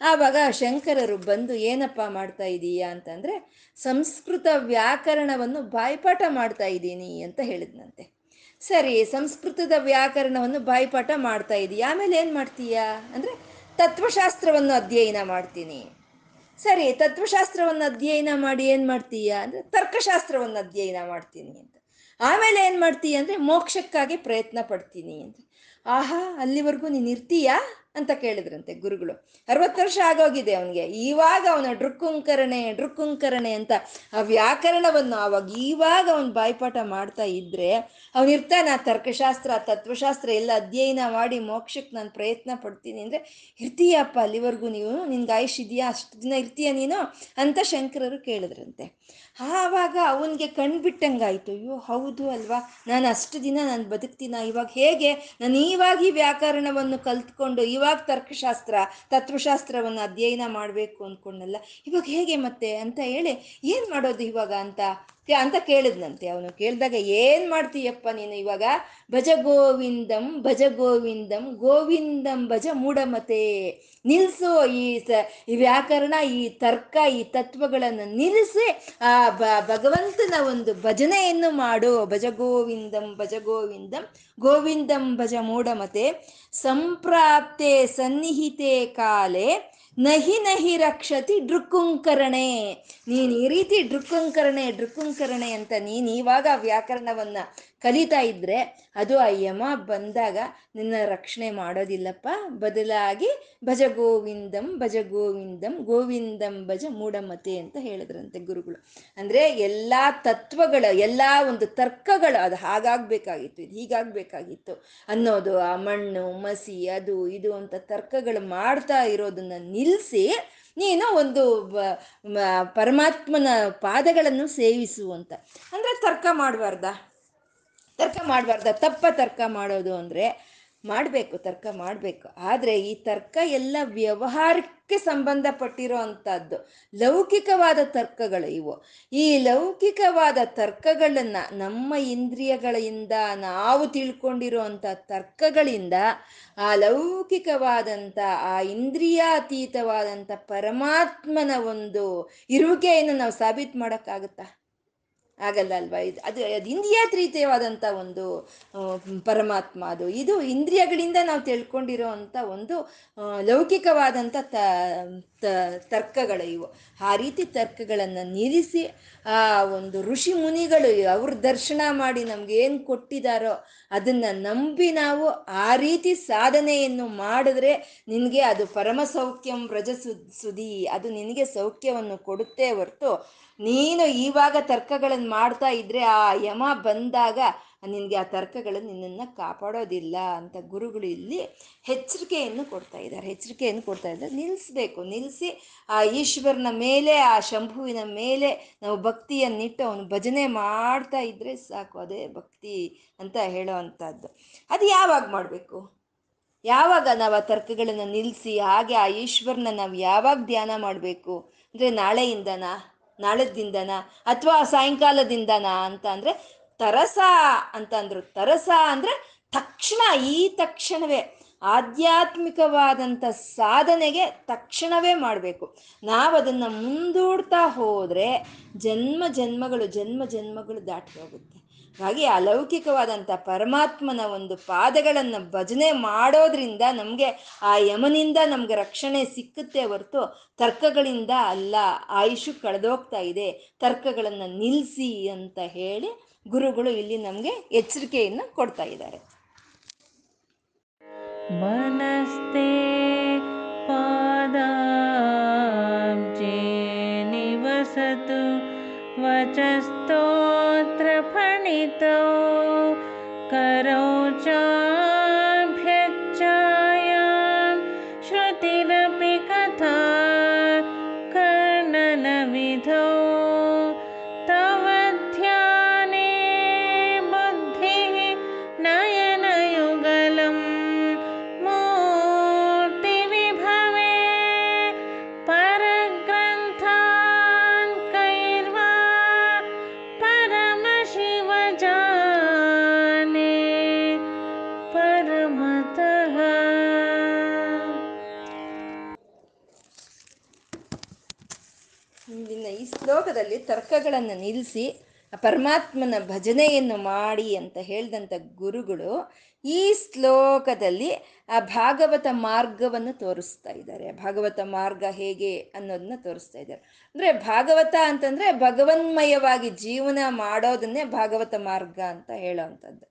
ಆವಾಗ ಶಂಕರರು ಬಂದು ಏನಪ್ಪ ಮಾಡ್ತಾ ಇದೀಯಾ ಅಂತಂದರೆ, ಸಂಸ್ಕೃತ ವ್ಯಾಕರಣವನ್ನು ಬಾಯ್ಪಾಠ ಮಾಡ್ತಾ ಇದ್ದೀನಿ ಅಂತ ಹೇಳಿದ್ನಂತೆ. ಸರಿ, ಸಂಸ್ಕೃತದ ವ್ಯಾಕರಣವನ್ನು ಬಾಯ್ಪಾಠ ಮಾಡ್ತಾ ಇದೀಯ, ಆಮೇಲೆ ಏನು ಮಾಡ್ತೀಯಾ? ಅಂದರೆ ತತ್ವಶಾಸ್ತ್ರವನ್ನು ಅಧ್ಯಯನ ಮಾಡ್ತೀನಿ. ಸರಿ, ತತ್ವಶಾಸ್ತ್ರವನ್ನು ಅಧ್ಯಯನ ಮಾಡಿ ಏನು ಮಾಡ್ತೀಯಾ? ಅಂದರೆ ತರ್ಕಶಾಸ್ತ್ರವನ್ನು ಅಧ್ಯಯನ ಮಾಡ್ತೀನಿ ಅಂತ. ಆಮೇಲೆ ಏನು ಮಾಡ್ತೀಯ ಅಂದರೆ ಮೋಕ್ಷಕ್ಕಾಗಿ ಪ್ರಯತ್ನ ಪಡ್ತೀನಿ ಅಂತ. ಆಹಾ, ಅಲ್ಲಿವರೆಗೂ ನೀನು ಇರ್ತೀಯಾ? ಅಂತ ಕೇಳಿದ್ರಂತೆ ಗುರುಗಳು. ಅರವತ್ತು ವರ್ಷ ಆಗೋಗಿದೆ ಅವನಿಗೆ. ಇವಾಗ ಅವನ ಡ್ರುಕ್ಕುಂಕರಣೆ ಡ್ರುಕ್ಕುಂಕರಣೆ ಅಂತ ಆ ವ್ಯಾಕರಣವನ್ನು ಅವಾಗ ಈವಾಗ ಅವನು ಬಾಯ್ಪಾಠ ಮಾಡ್ತಾ ಇದ್ರೆ ಅವನಿರ್ತಾನೆ ಆ ತರ್ಕಶಾಸ್ತ್ರ ತತ್ವಶಾಸ್ತ್ರ ಎಲ್ಲ ಅಧ್ಯಯನ ಮಾಡಿ ಮೋಕ್ಷಕ್ಕೆ ನಾನು ಪ್ರಯತ್ನ ಪಡ್ತೀನಿ ಅಂದರೆ ಇರ್ತೀಯಪ್ಪ ಅಲ್ಲಿವರೆಗೂ ನೀವು, ನಿನ್ಗೆ ಆಯುಷ್ ಇದೆಯಾ, ಅಷ್ಟು ದಿನ ಇರ್ತೀಯ ನೀನು ಅಂತ ಶಂಕರರು ಕೇಳಿದ್ರಂತೆ. ಆವಾಗ ಅವನಿಗೆ ಕಣ್ಬಿಟ್ಟಂಗಾಯ್ತು ಅಯ್ಯೋ, ಹೌದು ಅಲ್ವಾ? ನಾನು ಅಷ್ಟು ದಿನ ನಾನು ಬದುಕ್ತೀನ? ಇವಾಗ ಹೇಗೆ? ನಾನು ಇವಾಗ ಈ ವ್ಯಾಕರಣವನ್ನು ಕಲ್ತ್ಕೊಂಡು ಇವಾಗ ತರ್ಕಶಾಸ್ತ್ರ ತತ್ವಶಾಸ್ತ್ರವನ್ನು ಅಧ್ಯಯನ ಮಾಡಬೇಕು ಅಂದ್ಕೊಂಡಲ್ಲ. ಇವಾಗ ಹೇಗೆ ಮತ್ತೆ ಅಂತ ಹೇಳಿ ಏನು ಮಾಡೋದು ಇವಾಗ ಅಂತ? ಅಂತ ಕೇಳಿದ್ನಂತೆ. ಅವನು ಕೇಳಿದಾಗ, ಏನು ಮಾಡ್ತೀಯಪ್ಪ ನೀನು ಇವಾಗ? ಭಜ ಗೋವಿಂದಂ ಭಜ ಗೋವಿಂದಂ ಗೋವಿಂದಂ ಭಜ ಮೂಢಮತೆ. ನಿಲ್ಸು ಈ ಸ, ಈ ವ್ಯಾಕರಣ, ಈ ತರ್ಕ, ಈ ತತ್ವಗಳನ್ನು ನಿಲ್ಲಿಸಿ, ಆ ಭಗವಂತನ ಒಂದು ಭಜನೆಯನ್ನು ಮಾಡು. ಭಜ ಗೋವಿಂದಂ ಭಜ ಗೋವಿಂದಂ ಗೋವಿಂದಂ ಭಜ ಮೂಢಮತೆ. ಸಂಪ್ರಾಪ್ತೆ ಸನ್ನಿಹಿತೆ ಕಾಲೆ ನಹಿ ನಹಿ ರಕ್ಷತಿ ಡೃಕುಂಕರಣೆ ನೀನು ಈ ರೀತಿ ಡೃಕುಂಕರಣೆ ಡೃಕುಂಕರಣೆ ಅಂತ ನೀನು ಇವಾಗ ವ್ಯಾಕರಣವನ್ನ ಕಲಿತಾ ಇದ್ರೆ ಅದು ಆ ಯಮ ಬಂದಾಗ ನಿನ್ನ ರಕ್ಷಣೆ ಮಾಡೋದಿಲ್ಲಪ್ಪ. ಬದಲಾಗಿ ಭಜ ಗೋವಿಂದಂ ಭಜ ಗೋವಿಂದಂ ಗೋವಿಂದಂ ಭಜ ಮೂಢಮತೆ ಅಂತ ಹೇಳಿದ್ರಂತೆ ಗುರುಗಳು. ಅಂದ್ರೆ ಎಲ್ಲಾ ತತ್ವಗಳ, ಎಲ್ಲಾ ಒಂದು ತರ್ಕಗಳು ಅದು ಹಾಗಾಗ್ಬೇಕಾಗಿತ್ತು, ಇದು ಹೀಗಾಗ್ಬೇಕಾಗಿತ್ತು ಅನ್ನೋದು ಆ ಮಣ್ಣು, ಮಸಿ, ಅದು, ಇದು ಅಂತ ತರ್ಕಗಳು ಮಾಡ್ತಾ ಇರೋದನ್ನ ನಿಲ್ಲಿಸಿ ನೀನು ಒಂದು ಪರಮಾತ್ಮನ ಪಾದಗಳನ್ನು ಸೇವಿಸು ಅಂತ. ಅಂದ್ರೆ ತರ್ಕ ಮಾಡಬಾರ್ದ? ತರ್ಕ ಮಾಡಬಾರ್ದ, ತಪ್ಪ ತರ್ಕ ಮಾಡೋದು ಅಂದರೆ ಮಾಡಬೇಕು, ತರ್ಕ ಮಾಡಬೇಕು. ಆದರೆ ಈ ತರ್ಕ ಎಲ್ಲ ವ್ಯವಹಾರಕ್ಕೆ ಸಂಬಂಧಪಟ್ಟಿರೋ ಅಂಥದ್ದು, ಲೌಕಿಕವಾದ ತರ್ಕಗಳು ಇವು. ಈ ಲೌಕಿಕವಾದ ತರ್ಕಗಳನ್ನು ನಮ್ಮ ಇಂದ್ರಿಯಗಳಿಂದ ನಾವು ತಿಳ್ಕೊಂಡಿರೋ ಅಂಥ ತರ್ಕಗಳಿಂದ ಆ ಲೌಕಿಕವಾದಂಥ, ಆ ಇಂದ್ರಿಯಾತೀತವಾದಂಥ ಪರಮಾತ್ಮನ ಒಂದು ಇರುವಿಕೆಯನ್ನು ನಾವು ಸಾಬೀತು ಮಾಡೋಕ್ಕಾಗುತ್ತಾ? ಆಗಲ್ಲ ಅಲ್ವಾ? ಇದು ಅದು ಅದು ಇಂದ್ರಿಯಾತೀತವಾದಂಥ ಒಂದು ಪರಮಾತ್ಮ ಅದು. ಇದು ಇಂದ್ರಿಯಗಳಿಂದ ನಾವು ತಿಳ್ಕೊಂಡಿರೋ ಒಂದು ಲೌಕಿಕವಾದಂಥ ತ- ತರ್ಕಗಳು ಇವು. ಆ ರೀತಿ ತರ್ಕಗಳನ್ನು ನಿಲ್ಲಿಸಿ ಆ ಒಂದು ಋಷಿ ಮುನಿಗಳು ಅವ್ರ ದರ್ಶನ ಮಾಡಿ ನಮ್ಗೆ ಏನು ಕೊಟ್ಟಿದ್ದಾರೋ ಅದನ್ನು ನಂಬಿ ನಾವು ಆ ರೀತಿ ಸಾಧನೆಯನ್ನು ಮಾಡಿದ್ರೆ ನಿನಗೆ ಅದು ಪರಮ ಸೌಖ್ಯಂ ವ್ರಜ ಸುದಿ ಅದು ನಿನಗೆ ಸೌಖ್ಯವನ್ನು ಕೊಡುತ್ತೆ ಹೊರತು ನೀನು ಇವಾಗ ತರ್ಕಗಳನ್ನು ಮಾಡ್ತಾ ಇದ್ರೆ ಆ ಯಮ ಬಂದಾಗ ನಿನಗೆ ಆ ತರ್ಕಗಳು ನಿನ್ನನ್ನು ಕಾಪಾಡೋದಿಲ್ಲ ಅಂತ ಗುರುಗಳು ಇಲ್ಲಿ ಎಚ್ಚರಿಕೆಯನ್ನು ಕೊಡ್ತಾ ಇದ್ದಾರೆ. ಎಚ್ಚರಿಕೆಯನ್ನು ಕೊಡ್ತಾ ಇದ್ದಾರೆ. ನಿಲ್ಲಿಸ್ಬೇಕು ನಿಲ್ಲಿಸಿ ಆ ಈಶ್ವರನ ಮೇಲೆ, ಆ ಶಂಭುವಿನ ಮೇಲೆ ನಾವು ಭಕ್ತಿಯನ್ನಿಟ್ಟು ಅವನು ಭಜನೆ ಮಾಡ್ತಾ ಇದ್ರೆ ಸಾಕು. ಅದೇ ಭಕ್ತಿ ಅಂತ ಹೇಳೋ ಅಂಥದ್ದು ಅದು ಯಾವಾಗ ಮಾಡಬೇಕು? ಯಾವಾಗ ನಾವು ಆ ತರ್ಕಗಳನ್ನು ನಿಲ್ಲಿಸಿ ಹಾಗೆ ಆ ಈಶ್ವರನ ನಾವು ಯಾವಾಗ ಧ್ಯಾನ ಮಾಡಬೇಕು? ಅಂದರೆ ನಾಳೆಯಿಂದನಾ? ನಾಳೆದಿಂದನಾ? ಅಥವಾ ಸಾಯಂಕಾಲದಿಂದನಾ ಅಂತ ಅಂದರೆ ತರಸ ಅಂತಂದ್ರು. ತರಸ ಅಂದ್ರೆ ತಕ್ಷಣ, ಈ ತಕ್ಷಣವೇ. ಆಧ್ಯಾತ್ಮಿಕವಾದಂಥ ಸಾಧನೆಗೆ ತಕ್ಷಣವೇ ಮಾಡಬೇಕು. ನಾವು ಅದನ್ನು ಮುಂದೂಡ್ತಾ ಹೋದರೆ ಜನ್ಮ ಜನ್ಮಗಳು ಜನ್ಮ ಜನ್ಮಗಳು ದಾಟಿ ಹೋಗುತ್ತೆ. ಹಾಗೆ ಅಲೌಕಿಕವಾದಂಥ ಪರಮಾತ್ಮನ ಒಂದು ಪಾದಗಳನ್ನು ಭಜನೆ ಮಾಡೋದ್ರಿಂದ ನಮಗೆ ಆ ಯಮನಿಂದ ನಮ್ಗೆ ರಕ್ಷಣೆ ಸಿಕ್ಕುತ್ತೆ ಹೊರತು ತರ್ಕಗಳಿಂದ ಅಲ್ಲ ಆಯುಷು ಕಳೆದೋಗ್ತಾ ಇದೆ. ತರ್ಕಗಳನ್ನು ನಿಲ್ಲಿಸಿ ಅಂತ ಹೇಳಿ ಗುರುಗಳು ಇಲ್ಲಿ ನಮಗೆ ಎಚ್ಚರಿಕೆಯನ್ನು ಕೊಡ್ತಾ ಇದ್ದಾರೆ. ಮನಸ್ತೆ ಪಾದಾಬ್ಜೆ ನಿವಸತು ವಚಸ್ತೋತ್ರ ಫಣಿತೋ ತರ್ಕಗಳನ್ನು ನಿಲ್ಲಿಸಿ ಪರಮಾತ್ಮನ ಭಜನೆಯನ್ನು ಮಾಡಿ ಅಂತ ಹೇಳಿದಂಥ ಗುರುಗಳು ಈ ಶ್ಲೋಕದಲ್ಲಿ ಆ ಭಾಗವತ ಮಾರ್ಗವನ್ನು ತೋರಿಸ್ತಾ ಇದ್ದಾರೆ. ಭಾಗವತ ಮಾರ್ಗ ಹೇಗೆ ಅನ್ನೋದನ್ನ ತೋರಿಸ್ತಾ ಇದ್ದಾರೆ. ಅಂದರೆ ಭಾಗವತ ಅಂತಂದರೆ ಭಗವನ್ಮಯವಾಗಿ ಜೀವನ ಮಾಡೋದನ್ನೇ ಭಾಗವತ ಮಾರ್ಗ ಅಂತ ಹೇಳೋ ಅಂಥದ್ದು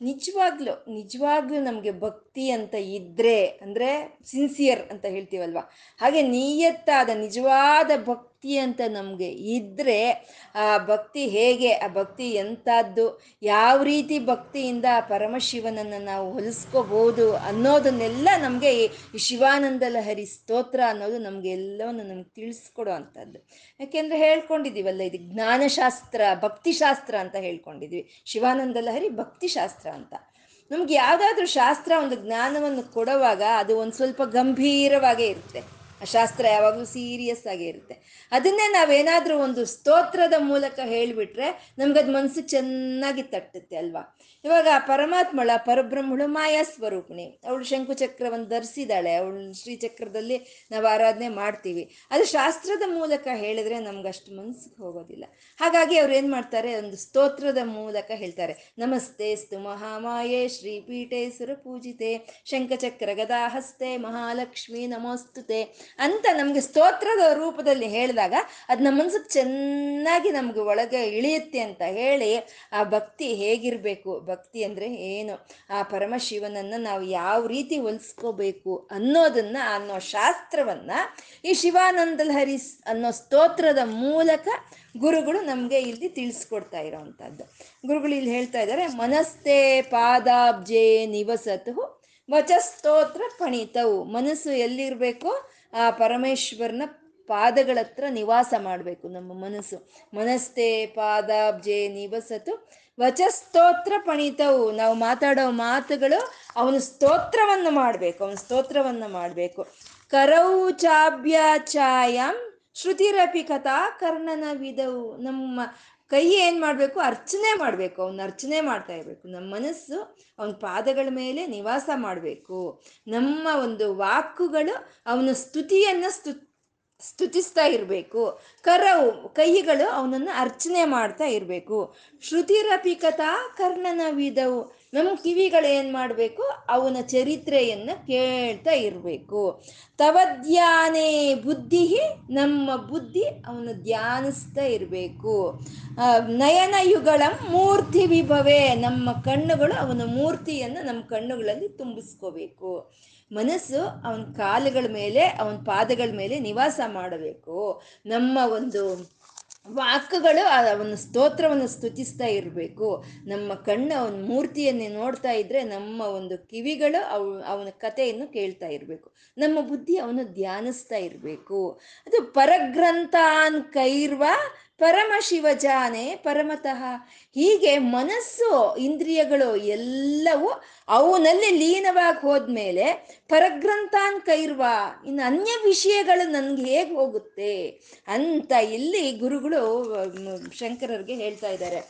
ನಿಜವಾಗ್ಲೂ ನಿಜವಾಗ್ಲೂ ನಮಗೆ ಭಕ್ತಿ ಅಂತ ಇದ್ರೆ ಅಂದರೆ ಸಿನ್ಸಿಯರ್ ಅಂತ ಹೇಳ್ತೀವಲ್ವ? ಹಾಗೆ ನಿಯತ್ತಾದ, ನಿಜವಾದ ಭಕ್ತಿ ಅಂತ ನಮಗೆ ಇದ್ದರೆ ಆ ಭಕ್ತಿ ಹೇಗೆ? ಆ ಭಕ್ತಿ ಎಂಥದ್ದು ಯಾವ ರೀತಿ ಭಕ್ತಿಯಿಂದ ಆ ಪರಮಶಿವನನ್ನು ನಾವು ಹೊಲಿಸ್ಕೋಬೋದು ಅನ್ನೋದನ್ನೆಲ್ಲ ನಮಗೆ ಈ ಶಿವಾನಂದ ಲಹರಿ ಸ್ತೋತ್ರ ಅನ್ನೋದು ನಮಗೆ ಎಲ್ಲವನ್ನು ನಮ್ಗೆ ತಿಳಿಸ್ಕೊಡೋ ಅಂಥದ್ದು. ಯಾಕೆಂದರೆ ಹೇಳ್ಕೊಂಡಿದ್ದೀವಲ್ಲ, ಇದು ಜ್ಞಾನಶಾಸ್ತ್ರ, ಭಕ್ತಿಶಾಸ್ತ್ರ ಅಂತ ಹೇಳ್ಕೊಂಡಿದ್ವಿ. ಶಿವಾನಂದ ಲಹರಿ ಭಕ್ತಿಶಾಸ್ತ್ರ ಅಂತ. ನಮ್ಗೆ ಯಾವುದಾದ್ರೂ ಶಾಸ್ತ್ರ ಒಂದು ಜ್ಞಾನವನ್ನು ಕೊಡುವಾಗ ಅದು ಒಂದು ಸ್ವಲ್ಪ ಗಂಭೀರವಾಗೇ ಇರುತ್ತೆ. ಶಾಸ್ತ್ರ ಯಾವಾಗಲೂ ಸೀರಿಯಸ್ ಆಗಿ ಇರುತ್ತೆ. ಅದನ್ನೇ ನಾವೇನಾದರೂ ಒಂದು ಸ್ತೋತ್ರದ ಮೂಲಕ ಹೇಳಿಬಿಟ್ರೆ ನಮ್ಗದು ಮನಸ್ಸು ಚೆನ್ನಾಗಿ ತಟ್ಟುತ್ತೆ ಅಲ್ವಾ? ಇವಾಗ ಪರಮಾತ್ಮಳ ಪರಬ್ರಹ್ಮಳು ಮಾಯಾ ಸ್ವರೂಪಿಣಿ. ಅವಳು ಶಂಕುಚಕ್ರವನ್ನು ಧರಿಸಿದಾಳೆ. ಅವಳು ಶ್ರೀಚಕ್ರದಲ್ಲಿ ನಾವು ಆರಾಧನೆ ಮಾಡ್ತೀವಿ. ಅದು ಶಾಸ್ತ್ರದ ಮೂಲಕ ಹೇಳಿದ್ರೆ ನಮ್ಗಷ್ಟು ಮನ್ಸಿಗೆ ಹೋಗೋದಿಲ್ಲ. ಹಾಗಾಗಿ ಅವ್ರು ಏನು ಮಾಡ್ತಾರೆ? ಒಂದು ಸ್ತೋತ್ರದ ಮೂಲಕ ಹೇಳ್ತಾರೆ. ನಮಸ್ತೆ ಸ್ತು ಮಹಾಮಾಯೆ ಪೀಠೇಶ್ವರ ಪೂಜಿತೆ ಶಂಖಚಕ್ರ ಗದಾಹಸ್ತೆ ಮಹಾಲಕ್ಷ್ಮಿ ನಮೋಸ್ತುತೆ. ಅಂತ ನಮಗೆ ಸ್ತೋತ್ರದ ರೂಪದಲ್ಲಿ ಹೇಳಿದಾಗ ಅದು ನಮ್ಮ ಮನ್ಸಿಗೆ ಚೆನ್ನಾಗಿ ನಮ್ಗೆ ಒಳಗೆ ಇಳಿಯುತ್ತೆ ಅಂತ ಹೇಳಿ ಆ ಭಕ್ತಿ ಹೇಗಿರಬೇಕು? ಭಕ್ತಿ ಅಂದರೆ ಏನು? ಆ ಪರಮಶಿವನನ್ನು ನಾವು ಯಾವ ರೀತಿ ಹೊಲಿಸ್ಕೋಬೇಕು ಅನ್ನೋದನ್ನ, ಅನ್ನೋ ಶಾಸ್ತ್ರವನ್ನ ಈ ಶಿವಾನಂದ ಹರಿಸ್ ಅನ್ನೋ ಸ್ತೋತ್ರದ ಮೂಲಕ ಗುರುಗಳು ನಮಗೆ ಇಲ್ಲಿ ತಿಳಿಸ್ಕೊಡ್ತಾ ಇರೋವಂಥದ್ದು. ಗುರುಗಳು ಇಲ್ಲಿ ಹೇಳ್ತಾ ಇದ್ದಾರೆ ಮನಸ್ತೆ ಪಾದಾಬ್ಜೆ ನಿವಸತು ವಚಸ್ತೋತ್ರ ಪಣಿತವು ಮನಸ್ಸು ಎಲ್ಲಿರಬೇಕು ಆ ಪರಮೇಶ್ವರನ ಪಾದಗಳ ಹತ್ರ ನಿವಾಸ ಮಾಡಬೇಕು ನಮ್ಮ ಮನಸ್ಸು. ಮನಸ್ತೆ ಪಾದಾಬ್ಜೆ ನಿವಸತು, ವಚಸ್ತೋತ್ರ ಪಣಿತವು. ನಾವು ಮಾತಾಡೋ ಮಾತುಗಳು ಅವನು ಸ್ತೋತ್ರವನ್ನು ಮಾಡಬೇಕು, ಅವನು ಸ್ತೋತ್ರವನ್ನು ಮಾಡಬೇಕು. ಕರೌ ಚಾಭ್ಯಾಚಾಯಂ ಶ್ರುತಿರಪಿ ಕಥಾ ಕರ್ಣನ ವಿಧವು. ನಮ್ಮ ಕೈ ಏನು ಮಾಡಬೇಕು? ಅರ್ಚನೆ ಮಾಡಬೇಕು. ಅವನ ಅರ್ಚನೆ ಮಾಡ್ತಾ ಇರಬೇಕು. ನಮ್ಮ ಮನಸ್ಸು ಅವನ ಪಾದಗಳ ಮೇಲೆ ನಿವಾಸ ಮಾಡಬೇಕು. ನಮ್ಮ ಒಂದು ವಾಕುಗಳು ಅವನ ಸ್ತುತಿಯನ್ನು ಸ್ತು ಸ್ತುತಿಸ್ತಾ ಇರಬೇಕು. ಕರವು, ಕೈಗಳು ಅವನನ್ನು ಅರ್ಚನೆ ಮಾಡ್ತಾ ಇರಬೇಕು. ಶ್ರುತಿರಪಿ ಕಥಾ ಕರ್ಣನ ವಿಧವು. ನಮ್ಮ ಕಿವಿಗಳು ಏನು ಮಾಡಬೇಕು? ಅವನ ಚರಿತ್ರೆಯನ್ನು ಕೇಳ್ತಾ ಇರಬೇಕು. ತವಧ್ಯಾನೇ ಬುದ್ಧಿ ನಮ್ಮ ಬುದ್ಧಿ ಅವನು ಧ್ಯಾನಿಸ್ತಾ ಇರಬೇಕು. ನಯನಯುಗಳಂ ಮೂರ್ತಿ ವಿಭವೇ, ನಮ್ಮ ಕಣ್ಣುಗಳು ಅವನ ಮೂರ್ತಿಯನ್ನು ನಮ್ಮ ಕಣ್ಣುಗಳಲ್ಲಿ ತುಂಬಿಸ್ಕೋಬೇಕು. ಮನಸ್ಸು ಅವನ ಕಾಲುಗಳ ಮೇಲೆ, ಅವನ ಪಾದಗಳ ಮೇಲೆ ನಿವಾಸ ಮಾಡಬೇಕು. ನಮ್ಮ ಒಂದು ವಾಕ್ಯಗಳು ಅವನ ಸ್ತೋತ್ರವನ್ನು ಸ್ತುತಿಸ್ತಾ ಇರಬೇಕು. ನಮ್ಮ ಕಣ್ಣು ಅವನ ಮೂರ್ತಿಯನ್ನೇ ನೋಡ್ತಾ ಇದ್ರೆ ನಮ್ಮ ಒಂದು ಕಿವಿಗಳು ಅವ್, ಅವನ ಕಥೆಯನ್ನು ಕೇಳ್ತಾ ಇರಬೇಕು. ನಮ್ಮ ಬುದ್ಧಿ ಅವನು ಧ್ಯಾನಿಸ್ತಾ ಇರಬೇಕು. ಅದು ಪರಗ್ರಂಥಾನ್ ಕೈರ್ವ ಪರಮ ಶಿವಜಾನೆ ಪರಮತಃ. ಹೀಗೆ ಮನಸ್ಸು, ಇಂದ್ರಿಯಗಳು ಎಲ್ಲವೂ ಅವನಲ್ಲಿ ಲೀನವಾಗಿ ಹೋದ್ಮೇಲೆ ಪರಗ್ರಂಥಾನ್ ಕೈರ್ವಾ ಇನ್ನು ಅನ್ಯ ವಿಷಯಗಳು ನನ್ಗೆ ಹೇಗೆ ಹೋಗುತ್ತೆ ಅಂತ ಇಲ್ಲಿ ಗುರುಗಳು ಶಂಕರರಿಗೆ ಹೇಳ್ತಾ ಇದ್ದಾರೆ.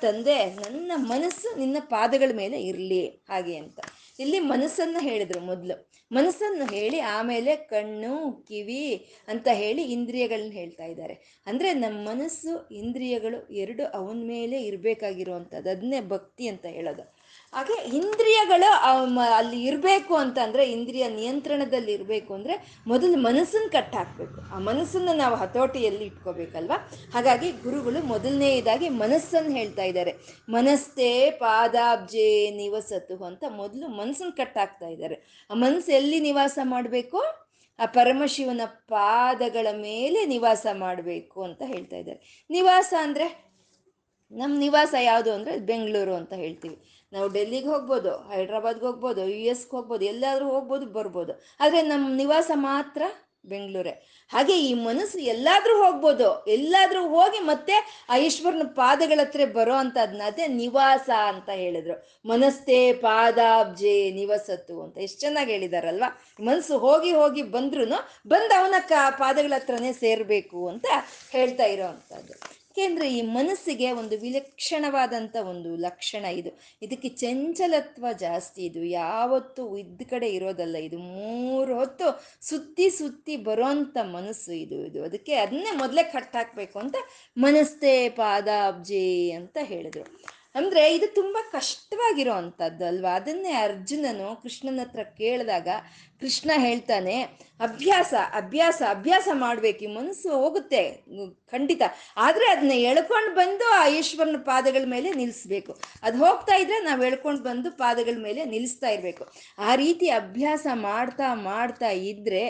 ತಂದೆ ನನ್ನ ಮನಸ್ಸು ನಿನ್ನ ಪಾದಗಳ ಮೇಲೆ ಇರಲಿ, ಹಾಗೆ ಅಂತ. ಇಲ್ಲಿ ಮನಸ್ಸನ್ನು ಹೇಳಿದ್ರು ಮೊದಲು. ಮನಸ್ಸನ್ನು ಹೇಳಿ ಆಮೇಲೆ ಕಣ್ಣು, ಕಿವಿ ಅಂತ ಹೇಳಿ ಇಂದ್ರಿಯಗಳನ್ನ ಹೇಳ್ತಾ ಇದ್ದಾರೆ. ಅಂದರೆ ನಮ್ಮ ಮನಸ್ಸು ಇಂದ್ರಿಯಗಳು ಎರಡು ಅವನ ಮೇಲೆ ಇರಬೇಕಾಗಿರುವಂಥದ್ದು ಅದನ್ನೇ ಭಕ್ತಿ ಅಂತ ಹೇಳೋದು. ಹಾಗೆ ಇಂದ್ರಿಯಗಳು ಅಲ್ಲಿ ಇರಬೇಕು ಅಂತ ಅಂದರೆ ಇಂದ್ರಿಯ ನಿಯಂತ್ರಣದಲ್ಲಿ ಇರಬೇಕು ಅಂದರೆ ಮೊದಲು ಮನಸ್ಸನ್ನು ಕಟ್ ಹಾಕಬೇಕು ಆ ಮನಸ್ಸನ್ನು ನಾವು ಹತೋಟಿಯಲ್ಲಿ ಇಟ್ಕೋಬೇಕಲ್ವಾ? ಹಾಗಾಗಿ ಗುರುಗಳು ಮೊದಲನೇದಾಗಿ ಮನಸ್ಸನ್ನು ಹೇಳ್ತಾ ಇದ್ದಾರೆ. ಮನಸ್ಸೇ ಪಾದಾಬ್ಜೆ ನಿವಸತು ಅಂತ ಮೊದಲು ಮನಸ್ಸನ್ನು ಕಟ್ ಹಾಕ್ತಾ ಇದ್ದಾರೆ. ಆ ಮನಸ್ಸು ಎಲ್ಲಿ ನಿವಾಸ ಮಾಡಬೇಕು? ಆ ಪರಮಶಿವನ ಪಾದಗಳ ಮೇಲೆ ನಿವಾಸ ಮಾಡಬೇಕು ಅಂತ ಹೇಳ್ತಾ ಇದ್ದಾರೆ. ನಿವಾಸ ಅಂದರೆ ನಮ್ಮ ನಿವಾಸ ಯಾವುದು ಅಂದರೆ ಬೆಂಗಳೂರು ಅಂತ ಹೇಳ್ತೀವಿ. ನಾವು ಡೆಲ್ಲಿಗೆ ಹೋಗ್ಬೋದು, ಹೈದ್ರಾಬಾದ್ಗೆ ಹೋಗ್ಬೋದು ಯು ಎಸ್ಗೆ ಹೋಗ್ಬೋದು, ಎಲ್ಲಾದರೂ ಹೋಗ್ಬೋದು, ಬರ್ಬೋದು. ಆದರೆ ನಮ್ಮ ನಿವಾಸ ಮಾತ್ರ ಬೆಂಗಳೂರೇ. ಹಾಗೆ ಈ ಮನಸ್ಸು ಎಲ್ಲಾದರೂ ಹೋಗ್ಬೋದು. ಎಲ್ಲಾದರೂ ಹೋಗಿ ಮತ್ತೆ ಆ ಈಶ್ವರನ ಪಾದಗಳ ಹತ್ರ ಬರೋ ಅಂಥದ್ನ, ಅದೇ ನಿವಾಸ ಅಂತ ಹೇಳಿದ್ರು. ಮನಸ್ಸೇ ಪಾದಾಬ್ಜೆ ನಿವಸತ್ತು ಅಂತ. ಎಷ್ಟು ಚೆನ್ನಾಗಿ ಹೇಳಿದಾರಲ್ವಾ? ಮನಸ್ಸು ಹೋಗಿ ಹೋಗಿ ಬಂದ್ರೂ ಬಂದು ಅವನ ಕ ಪಾದಗಳ ಹತ್ರನೇ ಸೇರಬೇಕು ಅಂತ ಹೇಳ್ತಾ ಇರೋ ಅಂಥದ್ದು. ಏಕೆಂದರೆ ಈ ಮನಸ್ಸಿಗೆ ಒಂದು ವಿಲಕ್ಷಣವಾದಂಥ ಒಂದು ಲಕ್ಷಣ ಇದು. ಇದಕ್ಕೆ ಚಂಚಲತ್ವ ಜಾಸ್ತಿ ಇದು. ಯಾವತ್ತೂ ಇದ್ದ ಕಡೆ ಇರೋದಲ್ಲ ಇದು. ಮೂರು ಹೊತ್ತು ಸುತ್ತಿ ಸುತ್ತಿ ಬರೋಂಥ ಮನಸ್ಸು ಇದು ಇದು. ಅದಕ್ಕೆ ಅದನ್ನೇ ಮೊದಲೇ ಕಟ್ಟಾಕಬೇಕು ಅಂತ ಮನಸ್ಸೇ ಪಾದಾಬ್ಜಿ ಅಂತ ಹೇಳಿದ್ರು. ಅಂದರೆ ಇದು ತುಂಬ ಕಷ್ಟವಾಗಿರೋ ಅಂಥದ್ದು ಅಲ್ವಾ ಅದನ್ನೇ ಅರ್ಜುನನು ಕೃಷ್ಣನ ಹತ್ರ ಕೇಳಿದಾಗ ಕೃಷ್ಣ ಹೇಳ್ತಾನೆ, ಅಭ್ಯಾಸ ಅಭ್ಯಾಸ ಅಭ್ಯಾಸ ಮಾಡ್ಬೇಕು, ಈ ಮನಸ್ಸು ಹೋಗುತ್ತೆ, ಖಂಡಿತ. ಆದರೆ ಅದನ್ನ ಎಳ್ಕೊಂಡು ಬಂದು ಆ ಈಶ್ವರನ ಪಾದಗಳ ಮೇಲೆ ನಿಲ್ಲಿಸ್ಬೇಕು ಅದು ಹೋಗ್ತಾ ಇದ್ರೆ ನಾವು ಎಳ್ಕೊಂಡು ಬಂದು ಪಾದಗಳ ಮೇಲೆ ನಿಲ್ಲಿಸ್ತಾ ಇರಬೇಕು. ಆ ರೀತಿ ಅಭ್ಯಾಸ ಮಾಡ್ತಾ ಮಾಡ್ತಾ ಇದ್ರೆ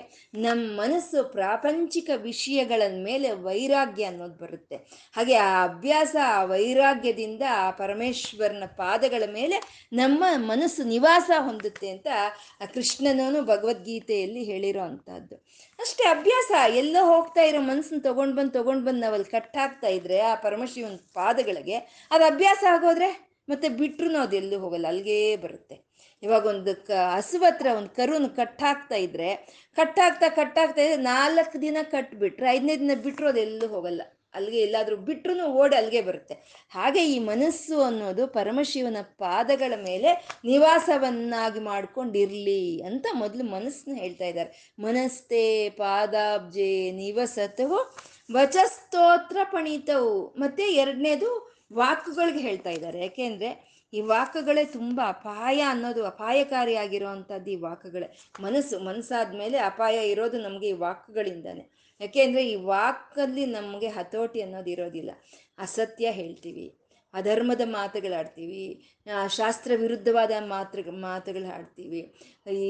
ನಮ್ಮ ಮನಸ್ಸು ಪ್ರಾಪಂಚಿಕ ವಿಷಯಗಳ ಮೇಲೆ ವೈರಾಗ್ಯ ಅನ್ನೋದು ಬರುತ್ತೆ. ಹಾಗೆ ಆ ಅಭ್ಯಾಸ, ಆ ವೈರಾಗ್ಯದಿಂದ ಆ ಪರಮೇಶ್ವರನ ಪಾದಗಳ ಮೇಲೆ ನಮ್ಮ ಮನಸ್ಸು ನಿವಾಸ ಹೊಂದುತ್ತೆ ಅಂತ ಕೃಷ್ಣನೂ ಭಗವದ್ಗೀತೆಯಲ್ಲಿ ಹೇಳಿರೋ ಅಂಥದ್ದು. ಅಷ್ಟೇ ಅಭ್ಯಾಸ, ಎಲ್ಲೋ ಹೋಗ್ತಾ ಇರೋ ಮನಸ್ಸನ್ನ ತೊಗೊಂಡು ಬಂದು ತೊಗೊಂಡು ಬಂದು ನಾವಲ್ಲಿ ಕಟ್ಟಾಗ್ತಾ ಇದ್ರೆ ಆ ಪರಮಶಿವನ ಪಾದಗಳಿಗೆ ಅದು ಅಭ್ಯಾಸ ಆಗೋದ್ರೆ ಮತ್ತೆ ಬಿಟ್ರು ಅದು ಎಲ್ಲೂ ಹೋಗಲ್ಲ, ಅಲ್ಲಿಗೇ ಬರುತ್ತೆ. ಇವಾಗ ಒಂದು ಕ ಹಸುವತ್ರ ಒಂದು ಕರುನ ಕಟ್ಟಾಕ್ತಾ ಇದ್ರೆ ಕಟ್ಟಾಗ್ತಾ ಕಟ್ಟಾಗ್ತಾ ಇದ್ರೆ ನಾಲ್ಕು ದಿನ ಕಟ್ಬಿಟ್ರೆ, ಐದನೇ ದಿನ ಬಿಟ್ಟರು ಎಲ್ಲೂ ಹೋಗಲ್ಲ. ಅಲ್ಲಿಗೆ ಎಲ್ಲಾದರೂ ಬಿಟ್ರು ಓಡಿ ಅಲ್ಲಿಗೆ ಬರುತ್ತೆ. ಹಾಗೆ ಈ ಮನಸ್ಸು ಅನ್ನೋದು ಪರಮಶಿವನ ಪಾದಗಳ ಮೇಲೆ ನಿವಾಸವನ್ನಾಗಿ ಮಾಡ್ಕೊಂಡಿರ್ಲಿ ಅಂತ ಮೊದಲು ಮನಸ್ಸನ್ನ ಹೇಳ್ತಾ ಇದ್ದಾರೆ. ಮನಸ್ತೆ ಪಾದಾಬ್ಜೆ ನಿವಸತವು ವಚಸ್ತೋತ್ರ ಪಣಿತವು ಮತ್ತೆ ಎರಡನೇದು ವಾಕುಗಳಿಗೆ ಹೇಳ್ತಾ ಇದ್ದಾರೆ. ಯಾಕೆಂದ್ರೆ ಈ ವಾಕುಗಳೇ ತುಂಬ ಅಪಾಯ ಅನ್ನೋದು ಅಪಾಯಕಾರಿಯಾಗಿರುವಂಥದ್ದು ಈ ವಾಕುಗಳೇ. ಮನಸ್ಸು ಮನಸ್ಸಾದ್ಮೇಲೆ ಅಪಾಯ ಇರೋದು ನಮಗೆ ಈ ವಾಕುಗಳಿಂದಾನೆ. ಯಾಕೆಂದ್ರೆ ಈ ವಾಕಲ್ಲಿ ನಮಗೆ ಹತೋಟಿ ಅನ್ನೋದು ಇರೋದಿಲ್ಲ. ಅಸತ್ಯ ಹೇಳ್ತೀವಿ. ಅಧರ್ಮದ ಮಾತುಗಳಾಡ್ತೀವಿ ಆಡ್ತೀವಿ ಶಾಸ್ತ್ರ ವಿರುದ್ಧವಾದ ಮಾತು ಮಾತುಗಳು ಆಡ್ತೀವಿ ಈ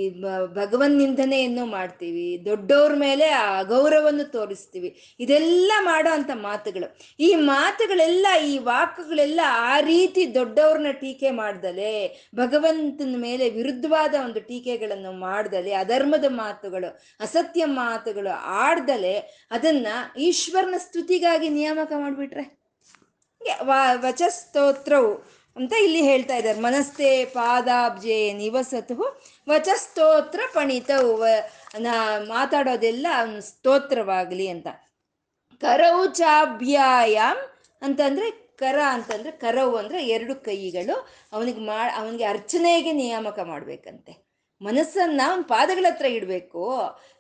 ಭಗವನ್ ನಿಂದನೆಯನ್ನು ಮಾಡ್ತೀವಿ, ದೊಡ್ಡವ್ರ ಮೇಲೆ ಆ ಅಗೌರವವನ್ನು ತೋರಿಸ್ತೀವಿ, ಇದೆಲ್ಲ ಮಾಡೋ ಅಂಥ ಮಾತುಗಳು. ಈ ಮಾತುಗಳೆಲ್ಲ, ಈ ವಾಕುಗಳೆಲ್ಲ ಆ ರೀತಿ ದೊಡ್ಡವ್ರನ್ನ ಟೀಕೆ ಮಾಡ್ದಲೆ, ಭಗವಂತನ ಮೇಲೆ ವಿರುದ್ಧವಾದ ಒಂದು ಟೀಕೆಗಳನ್ನು ಮಾಡ್ದಲೆ, ಅಧರ್ಮದ ಮಾತುಗಳು, ಅಸತ್ಯ ಮಾತುಗಳು ಆಡ್ದಲೆ, ಅದನ್ನ ಈಶ್ವರನ ಸ್ತುತಿಗಾಗಿ ನಿಯಾಮಕ ಮಾಡಿಬಿಟ್ರೆ? ವಚಸ್ತೋತ್ರವು ಅಂತ ಇಲ್ಲಿ ಹೇಳ್ತಾ ಇದ್ದಾರೆ. ಮನಸ್ತೆ ಪಾದಾಬ್ಜೆ ನಿವಸತು, ವಚಸ್ತೋತ್ರ ಪಣಿತವು ಮಾತಾಡೋದೆಲ್ಲ ಸ್ತೋತ್ರವಾಗಲಿ ಅಂತ. ಕರೌಚಾಭ್ಯಾಯಾಮ್ ಅಂತಂದ್ರೆ ಕರ ಅಂತಂದ್ರೆ ಕರವು ಅಂದ್ರೆ ಎರಡು ಕೈಗಳು. ಅವನಿಗೆ ಮಾ, ಅವನಿಗೆ ಅರ್ಚನೆಗೆ ನಿಯಾಮಕ ಮಾಡ್ಬೇಕಂತೆ. ಮನಸ್ಸನ್ನ ಅವನ ಪಾದಗಳ ಹತ್ರ ಇಡಬೇಕು.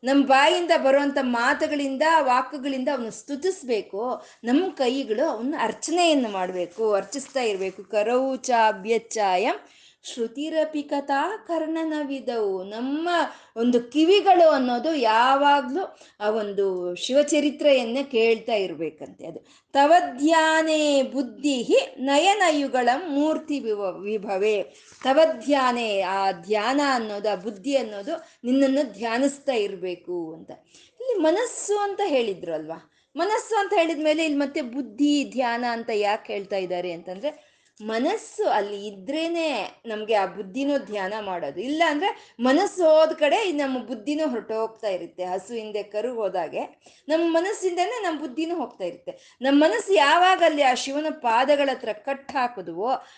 ನಮ್ಮ ಬಾಯಿಂದ ಬರುವಂತ ಮಾತುಗಳಿಂದ, ವಾಕುಗಳಿಂದ ಅವನು ಸ್ತುತಿಸ್ಬೇಕು. ನಮ್ಮ ಕೈಗಳು ಅವನ ಅರ್ಚನೆಯನ್ನು ಮಾಡಬೇಕು, ಅರ್ಚಿಸ್ತಾ ಇರಬೇಕು. ಕರೌಚ ಶ್ರುತಿರಪಿ ಕಥಾ ಕರ್ಣನವಿದವು ನಮ್ಮ ಒಂದು ಕಿವಿಗಳು ಅನ್ನೋದು ಯಾವಾಗಲೂ ಆ ಒಂದು ಶಿವಚರಿತ್ರೆಯನ್ನೇ ಕೇಳ್ತಾ ಇರಬೇಕಂತೆ ಅದು. ತವಧ್ಯಾನೇ ಬುದ್ಧಿ ನಯನಯುಗಳ ಮೂರ್ತಿ ವಿವ ವಿಭವೇ. ತವಧ್ಯಾನೇ ಆ ಧ್ಯಾನ ಅನ್ನೋದು, ಆ ಬುದ್ಧಿ ಅನ್ನೋದು ನಿನ್ನನ್ನು ಧ್ಯಾನಿಸ್ತಾ ಇರಬೇಕು ಅಂತ. ಇಲ್ಲಿ ಮನಸ್ಸು ಅಂತ ಹೇಳಿದ್ರು ಅಲ್ವಾ ಮನಸ್ಸು ಅಂತ ಹೇಳಿದ ಮೇಲೆ ಇಲ್ಲಿ ಮತ್ತೆ ಬುದ್ಧಿ, ಧ್ಯಾನ ಅಂತ ಯಾಕೆ ಹೇಳ್ತಾ ಇದ್ದಾರೆ ಅಂತಂದ್ರೆ ಮನಸ್ಸು ಅಲ್ಲಿ ಇದ್ರೇನೆ ನಮಗೆ ಆ ಬುದ್ಧಿನೂ ಧ್ಯಾನ ಮಾಡೋದು. ಇಲ್ಲ ಅಂದ್ರೆ ಮನಸ್ಸು ಹೋದ ಕಡೆ ನಮ್ಮ ಬುದ್ಧಿನೂ ಹೊರಟೋಗ್ತಾ ಇರುತ್ತೆ. ಹಸು ಹಿಂದೆ ಕರು ಹೋದಾಗೆ ನಮ್ಮ ಮನಸ್ಸಿಂದನೇ ನಮ್ಮ ಬುದ್ಧಿನೂ ಹೋಗ್ತಾ ಇರುತ್ತೆ. ನಮ್ಮ ಮನಸ್ಸು ಯಾವಾಗ ಅಲ್ಲಿ ಆ ಶಿವನ ಪಾದಗಳ ಹತ್ರ ಕಟ್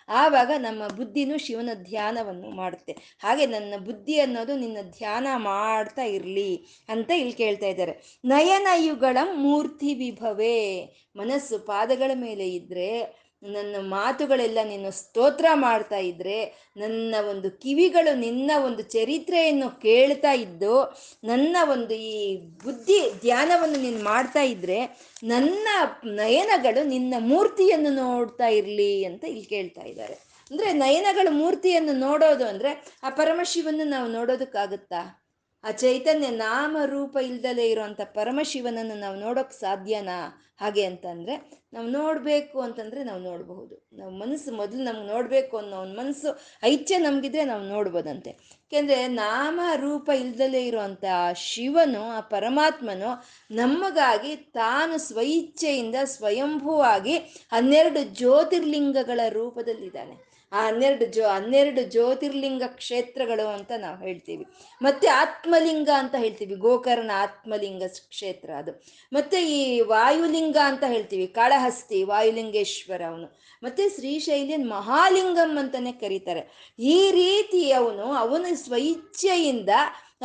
ಆವಾಗ ನಮ್ಮ ಬುದ್ಧಿನೂ ಶಿವನ ಧ್ಯಾನವನ್ನು ಮಾಡುತ್ತೆ. ಹಾಗೆ ನನ್ನ ಬುದ್ಧಿ ಅನ್ನೋದು ನಿನ್ನ ಧ್ಯಾನ ಮಾಡ್ತಾ ಇರಲಿ ಅಂತ ಇಲ್ಲಿ ಕೇಳ್ತಾ ಇದ್ದಾರೆ. ನಯನಯುಗಳ ಮೂರ್ತಿ ವಿಭವೇ ಮನಸ್ಸು ಪಾದಗಳ ಮೇಲೆ ಇದ್ರೆ ನನ್ನ ಮಾತುಗಳೆಲ್ಲ ನೀನು ಸ್ತೋತ್ರ ಮಾಡ್ತಾ ಇದ್ರೆ, ನನ್ನ ಒಂದು ಕಿವಿಗಳು ನಿನ್ನ ಒಂದು ಚರಿತ್ರೆಯನ್ನು ಕೇಳ್ತಾ ಇದ್ದು, ನನ್ನ ಒಂದು ಈ ಬುದ್ಧಿ ಧ್ಯಾನವನ್ನು ನೀನು ಮಾಡ್ತಾ ಇದ್ರೆ, ನನ್ನ ನಯನಗಳು ನಿನ್ನ ಮೂರ್ತಿಯನ್ನು ನೋಡ್ತಾ ಇರಲಿ ಅಂತ ಇಲ್ಲಿ ಕೇಳ್ತಾ ಇದ್ದಾರೆ. ಅಂದ್ರೆ ನಯನಗಳ ಮೂರ್ತಿಯನ್ನು ನೋಡೋದು ಅಂದ್ರೆ ಆ ಪರಮಶಿವನ್ನು ನಾವು ನೋಡೋದಕ್ಕಾಗುತ್ತಾ? ಆ ಚೈತನ್ಯ ನಾಮ ರೂಪ ಇಲ್ದಲೇ ಇರುವಂತ ಪರಮಶಿವನನ್ನು ನಾವು ನೋಡೋಕೆ ಸಾಧ್ಯನಾ? ಹಾಗೆ ಅಂತಂದರೆ, ನಾವು ನೋಡಬೇಕು ಅಂತಂದರೆ ನಾವು ನೋಡಬಹುದು. ನಾವು ಮನಸ್ಸು ಮೊದಲು ನಮ್ಗೆ ನೋಡಬೇಕು ಅನ್ನೋ ಒಂದು ಮನಸ್ಸು, ಐಚ್ಛೆ ನಮಗಿದ್ರೆ ನಾವು ನೋಡ್ಬೋದಂತೆ. ಯಾಕೆಂದರೆ ನಾಮ ರೂಪ ಇಲ್ದಲೇ ಇರುವಂಥ ಶಿವನು, ಆ ಪರಮಾತ್ಮನು ನಮಗಾಗಿ ತಾನು ಸ್ವಇಚ್ಛೆಯಿಂದ ಸ್ವಯಂಭೂವಾಗಿ ಹನ್ನೆರಡು ಜ್ಯೋತಿರ್ಲಿಂಗಗಳ ರೂಪದಲ್ಲಿದ್ದಾನೆ. ಆ ಹನ್ನೆರಡು ಜೋ, ಹನ್ನೆರಡು ಜ್ಯೋತಿರ್ಲಿಂಗ ಕ್ಷೇತ್ರಗಳು ಅಂತ ನಾವು ಹೇಳ್ತೀವಿ. ಮತ್ತೆ ಆತ್ಮಲಿಂಗ ಅಂತ ಹೇಳ್ತೀವಿ. ಗೋಕರ್ಣ ಆತ್ಮಲಿಂಗ ಕ್ಷೇತ್ರ ಅದು. ಮತ್ತೆ ಈ ವಾಯುಲಿಂಗ ಅಂತ ಹೇಳ್ತೀವಿ. ಕಾಳಹಸ್ತಿ, ವಾಯುಲಿಂಗೇಶ್ವರ ಅವನು. ಮತ್ತೆ ಶ್ರೀಶೈಲಿಯನ್ ಮಹಾಲಿಂಗಂ ಅಂತಾನೆ ಕರೀತಾರೆ. ಈ ರೀತಿ ಅವನು, ಅವನ ಸ್ವಇಚ್ಛೆಯಿಂದ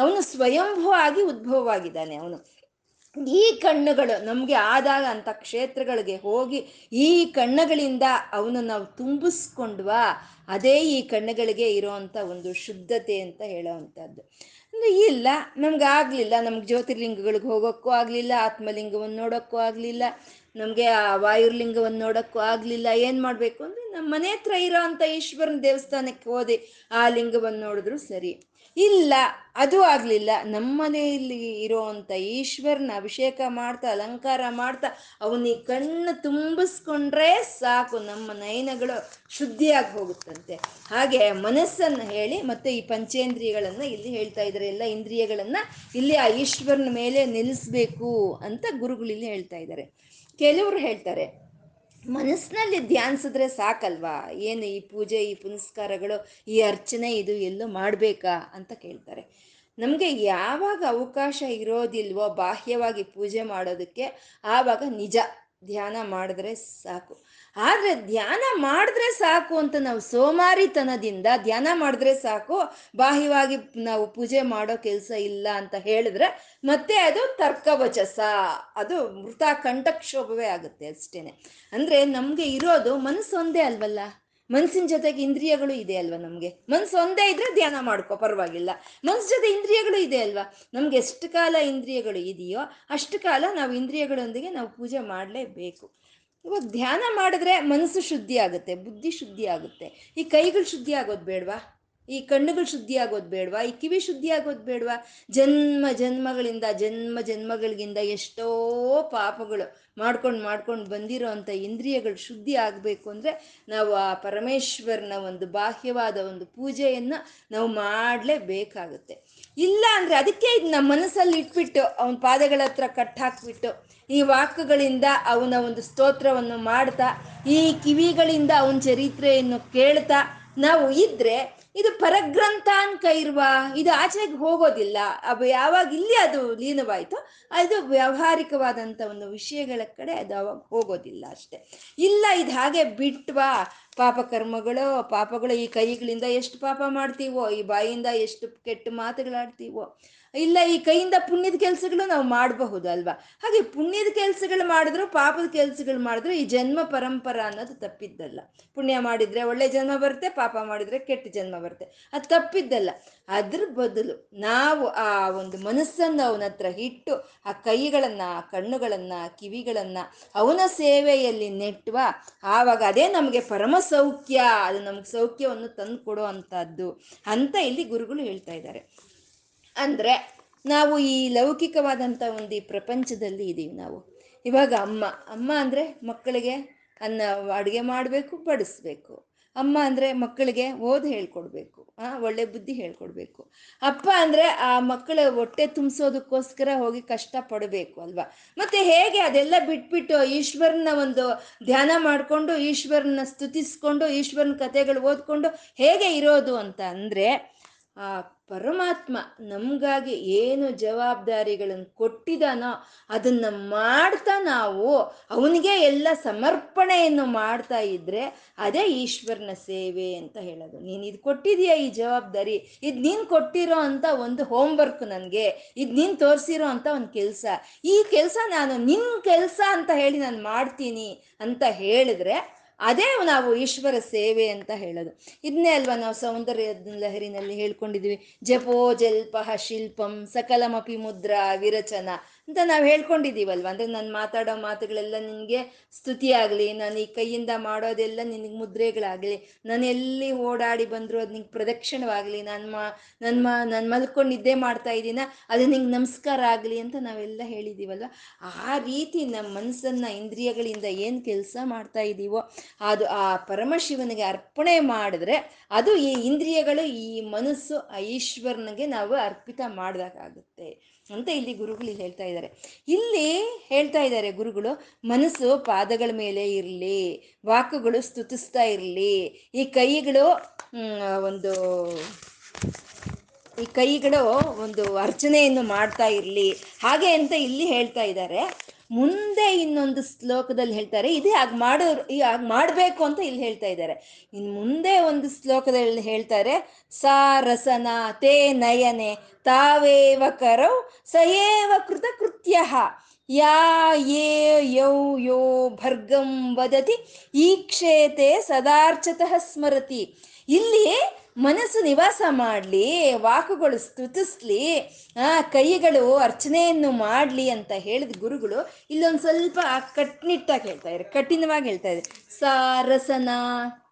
ಅವನು ಸ್ವಯಂಭೂ ಆಗಿ ಉದ್ಭವವಾಗಿದ್ದಾನೆ ಅವನು. ಈ ಕಣ್ಣುಗಳು ನಮಗೆ ಆದಾಗ ಅಂಥ ಕ್ಷೇತ್ರಗಳಿಗೆ ಹೋಗಿ ಈ ಕಣ್ಣುಗಳಿಂದ ಅವನು ನಾವು ತುಂಬಿಸ್ಕೊಂಡ್ವಾ, ಅದೇ ಈ ಕಣ್ಣುಗಳಿಗೆ ಇರೋವಂಥ ಒಂದು ಶುದ್ಧತೆ ಅಂತ ಹೇಳೋವಂಥದ್ದು ಅಂದರೆ ಇಲ್ಲ, ನಮ್ಗೆ ಆಗಲಿಲ್ಲ, ನಮ್ಗೆ ಜ್ಯೋತಿರ್ಲಿಂಗಗಳಿಗೆ ಹೋಗೋಕ್ಕೂ ಆಗಲಿಲ್ಲ, ಆತ್ಮಲಿಂಗವನ್ನು ನೋಡೋಕ್ಕೂ ಆಗಲಿಲ್ಲ, ನಮಗೆ ಆ ವಾಯುರ್ಲಿಂಗವನ್ನು ನೋಡೋಕ್ಕೂ ಆಗಲಿಲ್ಲ, ಏನು ಮಾಡಬೇಕು? ಅಂದರೆ ನಮ್ಮ ಮನೆ ಹತ್ರ ಇರೋ ಅಂಥ ಈಶ್ವರನ ದೇವಸ್ಥಾನಕ್ಕೆ ಹೋದೆ, ಆ ಲಿಂಗವನ್ನು ನೋಡಿದ್ರು ಸರಿ. ಇಲ್ಲ, ಅದು ಆಗಲಿಲ್ಲ. ನಮ್ಮನೆಯಲ್ಲಿ ಇರೋವಂಥ ಈಶ್ವರನ ಅಭಿಷೇಕ ಮಾಡ್ತಾ, ಅಲಂಕಾರ ಮಾಡ್ತಾ ಅವನಿಗೆ ಕಣ್ಣು ತುಂಬಿಸ್ಕೊಂಡ್ರೆ ಸಾಕು. ನಮ್ಮ ನಯನಗಳು ಶುದ್ಧಿಯಾಗಿ ಹೋಗುತ್ತಂತೆ. ಹಾಗೆ ಮನಸ್ಸನ್ನು ಹೇಳಿ ಮತ್ತೆ ಈ ಪಂಚೇಂದ್ರಿಯಗಳನ್ನು ಇಲ್ಲಿ ಹೇಳ್ತಾ ಇದ್ದಾರೆ ಎಲ್ಲ ಇಂದ್ರಿಯಗಳನ್ನು ಇಲ್ಲಿ ಆ ಈಶ್ವರನ ಮೇಲೆ ನಿಲ್ಲಿಸ್ಬೇಕು ಅಂತ ಗುರುಗಳು ಇಲ್ಲಿ ಹೇಳ್ತಾ ಇದ್ದಾರೆ ಕೆಲವರು ಹೇಳ್ತಾರೆ ಮನಸ್ಸಿನಲ್ಲಿ ಧ್ಯಾನಿಸಿದ್ರೆ ಸಾಕಲ್ವಾ? ಏನು ಈ ಪೂಜೆ, ಈ ಪುನಸ್ಕಾರಗಳು, ಈ ಅರ್ಚನೆ, ಇದು ಎಲ್ಲೂ ಮಾಡಬೇಕಾ ಅಂತ ಕೇಳ್ತಾರೆ. ನಮಗೆ ಯಾವಾಗ ಅವಕಾಶ ಇರೋದಿಲ್ವೋ, ಬಾಹ್ಯವಾಗಿ ಪೂಜೆ ಮಾಡೋದಕ್ಕೆ ಆವಾಗ ನಿಜ. ಧ್ಯಾನ ಮಾಡಿದ್ರೆ ಸಾಕು. ಆದರೆ ಧ್ಯಾನ ಮಾಡಿದ್ರೆ ಸಾಕು ಅಂತ ನಾವು ಸೋಮಾರಿತನದಿಂದ ಧ್ಯಾನ ಮಾಡಿದ್ರೆ ಸಾಕು, ಬಾಹ್ಯವಾಗಿ ನಾವು ಪೂಜೆ ಮಾಡೋ ಕೆಲಸ ಇಲ್ಲ ಅಂತ ಹೇಳಿದ್ರೆ ಮತ್ತೆ ಅದು ತರ್ಕವಚಸ, ಅದು ಮೃತ ಕಂಠಕ್ಷೋಭವೇ ಆಗುತ್ತೆ ಅಷ್ಟೇನೆ. ಅಂದರೆ ನಮಗೆ ಇರೋದು ಮನಸ್ಸೊಂದೇ ಅಲ್ವಲ್ಲ? ಮನಸ್ಸಿನ ಜೊತೆಗೆ ಇಂದ್ರಿಯಗಳು ಇದೆ ಅಲ್ವಾ ನಮಗೆ? ಮನಸ್ಸು ಒಂದೇ ಇದ್ರೆ ಧ್ಯಾನ ಮಾಡ್ಕೋ, ಪರವಾಗಿಲ್ಲ. ಮನಸ್ಸು ಜೊತೆ ಇಂದ್ರಿಯಗಳು ಇದೆ ಅಲ್ವಾ? ನಮ್ಗೆ ಎಷ್ಟು ಕಾಲ ಇಂದ್ರಿಯಗಳು ಇದೆಯೋ ಅಷ್ಟು ಕಾಲ ನಾವು ಇಂದ್ರಿಯಗಳೊಂದಿಗೆ ನಾವು ಪೂಜೆ ಮಾಡಲೇಬೇಕು. ಇವಾಗ ಧ್ಯಾನ ಮಾಡಿದ್ರೆ ಮನಸ್ಸು ಶುದ್ಧಿ ಆಗುತ್ತೆ ಬುದ್ಧಿ ಶುದ್ಧಿ ಆಗುತ್ತೆ ಈ ಕೈಗಳು ಶುದ್ಧಿ ಆಗೋದು ಬೇಡವಾ? ಈ ಕಣ್ಣುಗಳು ಶುದ್ಧಿ ಆಗೋದು ಬೇಡವಾ? ಈ ಕಿವಿ ಶುದ್ಧಿ ಆಗೋದು ಬೇಡವಾ? ಜನ್ಮ ಜನ್ಮಗಳಿಂದ, ಜನ್ಮ ಜನ್ಮಗಳಿಗಿಂದ ಎಷ್ಟೋ ಪಾಪಗಳು ಮಾಡ್ಕೊಂಡು ಮಾಡ್ಕೊಂಡು ಬಂದಿರೋ ಅಂಥ ಇಂದ್ರಿಯಗಳು ಶುದ್ಧಿ ಆಗಬೇಕು ಅಂದರೆ ನಾವು ಆ ಪರಮೇಶ್ವರನ ಒಂದು ಬಾಹ್ಯವಾದ ಒಂದು ಪೂಜೆಯನ್ನು ನಾವು ಮಾಡಲೇಬೇಕಾಗುತ್ತೆ. ಇಲ್ಲ ಅಂದರೆ ಅದಕ್ಕೆ ಇದು ನಮ್ಮ ಮನಸ್ಸಲ್ಲಿ ಇಟ್ಬಿಟ್ಟು ಅವನ ಪಾದಗಳ ಹತ್ರ ಕಟ್ಟಾಕ್ಬಿಟ್ಟು ಈ ವಾಕ್ಯಗಳಿಂದ ಅವನ ಒಂದು ಸ್ತೋತ್ರವನ್ನು ಮಾಡ್ತಾ, ಈ ಕಿವಿಗಳಿಂದ ಅವನ ಚರಿತ್ರೆಯನ್ನು ಕೇಳ್ತಾ ನಾವು ಇದ್ರೆ ಇದು ಪರಗ್ರಂಥ ಅನ್ಕ ಇರುವ, ಇದು ಆಚೆಗೆ ಹೋಗೋದಿಲ್ಲ. ಅದು ಯಾವಾಗ ಇಲ್ಲಿ ಅದು ಲೀನವಾಯಿತು, ಅದು ವ್ಯಾವಹಾರಿಕವಾದಂಥ ಒಂದು ವಿಷಯಗಳ ಕಡೆ ಅದು ಅವಾಗ ಹೋಗೋದಿಲ್ಲ ಅಷ್ಟೆ. ಇಲ್ಲ, ಇದು ಹಾಗೆ ಬಿಟ್ವಾ. ಪಾಪ ಕರ್ಮಗಳು, ಪಾಪಗಳು ಈ ಕೈಗಳಿಂದ ಎಷ್ಟು ಪಾಪ ಮಾಡ್ತೀವೋ, ಈ ಬಾಯಿಯಿಂದ ಎಷ್ಟು ಕೆಟ್ಟ ಮಾತುಗಳಾಡ್ತೀವೋ. ಇಲ್ಲ, ಈ ಕೈಯಿಂದ ಪುಣ್ಯದ ಕೆಲಸಗಳು ನಾವು ಮಾಡಬಹುದು ಅಲ್ವಾ? ಹಾಗೆ ಪುಣ್ಯದ ಕೆಲಸಗಳು ಮಾಡಿದ್ರು, ಪಾಪದ ಕೆಲಸಗಳು ಮಾಡಿದ್ರು, ಈ ಜನ್ಮ ಪರಂಪರ ಅನ್ನೋದು ತಪ್ಪಿದ್ದಲ್ಲ. ಪುಣ್ಯ ಮಾಡಿದ್ರೆ ಒಳ್ಳೆ ಜನ್ಮ ಬರುತ್ತೆ, ಪಾಪ ಮಾಡಿದ್ರೆ ಕೆಟ್ಟ ಜನ್ಮ ಬರುತ್ತೆ. ಅದು ತಪ್ಪಿದ್ದಲ್ಲ. ಅದ್ರ ಬದಲು ನಾವು ಆ ಒಂದು ಮನಸ್ಸನ್ನು ಅವನ ಹತ್ರ ಇಟ್ಟು, ಆ ಕೈಗಳನ್ನ, ಆ ಕಣ್ಣುಗಳನ್ನ ಕಿವಿಗಳನ್ನ ಅವನ ಸೇವೆಯಲ್ಲಿ ನೆಟ್ಟುವ ಆವಾಗ ಅದೇ ನಮಗೆ ಪರಮ ಸೌಖ್ಯ, ಅದು ನಮ್ಗೆ ಸೌಖ್ಯವನ್ನು ತಂದು ಕೊಡೋ ಅಂಥದ್ದು ಅಂತ ಇಲ್ಲಿ ಗುರುಗಳು ಹೇಳ್ತಾ ಇದ್ದಾರೆ. ಅಂದರೆ ನಾವು ಈ ಲೌಕಿಕವಾದಂಥ ಒಂದು ಈ ಪ್ರಪಂಚದಲ್ಲಿ ಇದ್ದೀವಿ ನಾವು. ಇವಾಗ ಅಮ್ಮ ಅಮ್ಮ ಅಂದರೆ ಮಕ್ಕಳಿಗೆ ಅನ್ನ ಅಡುಗೆ ಮಾಡಬೇಕು, ಬಡಿಸ್ಬೇಕು. ಅಮ್ಮ ಅಂದರೆ ಮಕ್ಕಳಿಗೆ ಓದು ಹೇಳ್ಕೊಡ್ಬೇಕು ಒಳ್ಳೆ ಬುದ್ಧಿ ಹೇಳ್ಕೊಡ್ಬೇಕು. ಅಪ್ಪ ಅಂದರೆ ಆ ಮಕ್ಕಳ ಹೊಟ್ಟೆ ತುಂಬಿಸೋದಕ್ಕೋಸ್ಕರ ಹೋಗಿ ಕಷ್ಟ ಪಡಬೇಕು ಅಲ್ವಾ? ಮತ್ತೆ ಹೇಗೆ ಅದೆಲ್ಲ ಬಿಟ್ಬಿಟ್ಟು ಈಶ್ವರನ ಒಂದು ಧ್ಯಾನ ಮಾಡಿಕೊಂಡು, ಈಶ್ವರನ ಸ್ತುತಿಸ್ಕೊಂಡು, ಈಶ್ವರನ ಕಥೆಗಳು ಓದ್ಕೊಂಡು ಹೇಗೆ ಇರೋದು ಅಂತ ಅಂದರೆ ಆ ಪರಮಾತ್ಮ ನಮಗಾಗಿ ಏನು ಜವಾಬ್ದಾರಿಗಳನ್ನು ಕೊಟ್ಟಿದಾನೋ ಅದನ್ನ ಮಾಡ್ತಾ ನಾವು ಅವನಿಗೆ ಎಲ್ಲ ಸಮರ್ಪಣೆಯನ್ನು ಮಾಡ್ತಾ ಇದ್ರೆ ಅದೇ ಈಶ್ವರನ ಸೇವೆ ಅಂತ ಹೇಳೋದು. ನೀನು ಇದು ಕೊಟ್ಟಿದೀಯ ಈ ಜವಾಬ್ದಾರಿ? ಇದು ನೀನು ಕೊಟ್ಟಿರೋ ಅಂತ ಒಂದು ಹೋಮ್ವರ್ಕ್ ನನಗೆ. ಇದು ನೀನು ತೋರಿಸಿರೋ ಅಂತ ಒಂದು ಕೆಲಸ. ಈ ಕೆಲಸ ನಾನು ನಿನ್ನ ಕೆಲಸ ಅಂತ ಹೇಳಿ ನಾನು ಮಾಡ್ತೀನಿ ಅಂತ ಹೇಳಿದ್ರೆ ಅದೇ ನಾವು ಈಶ್ವರ ಸೇವೆ ಅಂತ ಹೇಳೋದು. ಇದನ್ನೇ ಅಲ್ವಾ ನಾವು ಸೌಂದರ್ಯ ಲಹರಿನಲ್ಲಿ ಹೇಳ್ಕೊಂಡಿದ್ದೀವಿ. ಜಪೋ ಜಲ್ಪಃ ಶಿಲ್ಪಂ ಸಕಲಮಪಿ ಮುದ್ರಾ ವಿರಚನ. ಅಂತ ನಾವು ಹೇಳ್ಕೊಂಡಿದ್ದೀವಲ್ವ ಅಂದರೆ ನಾನು ಮಾತಾಡೋ ಮಾತುಗಳೆಲ್ಲ ನಿನಗೆ ಸ್ತುತಿ ಆಗಲಿ, ನಾನು ಈ ಕೈಯಿಂದ ಮಾಡೋದೆಲ್ಲ ನಿನಗೆ ಮುದ್ರೆಗಳಾಗಲಿ, ನಾನು ಎಲ್ಲಿ ಓಡಾಡಿ ಬಂದರೂ ಅದು ನಿಂಗೆ ಪ್ರದಕ್ಷಿಣವಾಗಲಿ, ನಾನು ಮಾ ನನ್ನ ಮಾ, ನಾನು ಮಲ್ಕೊಂಡು ನಿದ್ದೆ ಮಾಡ್ತಾ ಇದ್ದೀನ, ಅದು ನಿಂಗೆ ನಮಸ್ಕಾರ ಆಗಲಿ ಅಂತ ನಾವೆಲ್ಲ ಹೇಳಿದ್ದೀವಲ್ವ ಆ ರೀತಿ ನಮ್ಮ ಮನಸ್ಸನ್ನು ಇಂದ್ರಿಯಗಳಿಂದ ಏನು ಕೆಲಸ ಮಾಡ್ತಾ ಇದ್ದೀವೋ ಅದು ಆ ಪರಮಶಿವನಿಗೆ ಅರ್ಪಣೆ ಮಾಡಿದ್ರೆ ಅದು ಈ ಇಂದ್ರಿಯಗಳು, ಈ ಮನಸ್ಸು ಈಶ್ವರನಿಗೆ ನಾವು ಅರ್ಪಿತ ಮಾಡಿದಾಗುತ್ತೆ ಅಂತ ಇಲ್ಲಿ ಗುರುಗಳು ಹೇಳ್ತಾ ಇದ್ದಾರೆ. ಇಲ್ಲಿ ಹೇಳ್ತಾ ಇದ್ದಾರೆ ಗುರುಗಳು, ಮನಸ್ಸು ಪಾದಗಳ ಮೇಲೆ ಇರಲಿ, ವಾಕುಗಳು ಸ್ತುತಿಸ್ತಾ ಇರಲಿ. ಈ ಕೈಗಳು ಒಂದು, ಈ ಕೈಗಳು ಒಂದು ಅರ್ಚನೆಯನ್ನು ಮಾಡ್ತಾ ಇರಲಿ. ಹಾಗೆ ಅಂತ ಇಲ್ಲಿ ಹೇಳ್ತಾ ಇದ್ದಾರೆ. ಮುಂದೆ ಇನ್ನೊಂದು ಶ್ಲೋಕದಲ್ಲಿ ಹೇಳ್ತಾರೆ, ಇದೇ ಹಾಗೆ ಮಾಡೋ ಹಾಗೆ ಮಾಡಬೇಕು ಅಂತ ಇಲ್ಲಿ ಹೇಳ್ತಾ ಇದ್ದಾರೆ. ಇನ್ನು ಮುಂದೆ ಒಂದು ಶ್ಲೋಕದಲ್ಲಿ ಹೇಳ್ತಾರೆ, ಸಾ ರಸನ ತೇ ನಯನೆ ತಾವೇವ ಕರೌ ಸಯೇವ ಕೃತ ಕೃತ್ಯ. ಯಾ ಯೇ ಯೌ ಯೋ ಭರ್ಗಂ ವದತಿ, ಈಕ್ಷೇತೆ ಸದಾರ್ಚತಃ ಸ್ಮರತಿ. ಇಲ್ಲಿ ಮನಸ್ಸು ನಿವಾಸ ಮಾಡಲಿ, ವಾಕುಗಳು ಸ್ತುತಿಸ್ಲಿ, ಆ, ಕೈಗಳು ಅರ್ಚನೆಯನ್ನು ಮಾಡಲಿ ಅಂತ ಹೇಳಿದ ಗುರುಗಳು ಇಲ್ಲೊಂದು ಸ್ವಲ್ಪ ಕಟ್ನಿಟ್ಟಾಗಿ ಹೇಳ್ತಾ ಇದ್ದಾರೆ ಕಠಿಣವಾಗಿ ಹೇಳ್ತಾ ಇದ್ದಾರೆ ಸಾರಸನ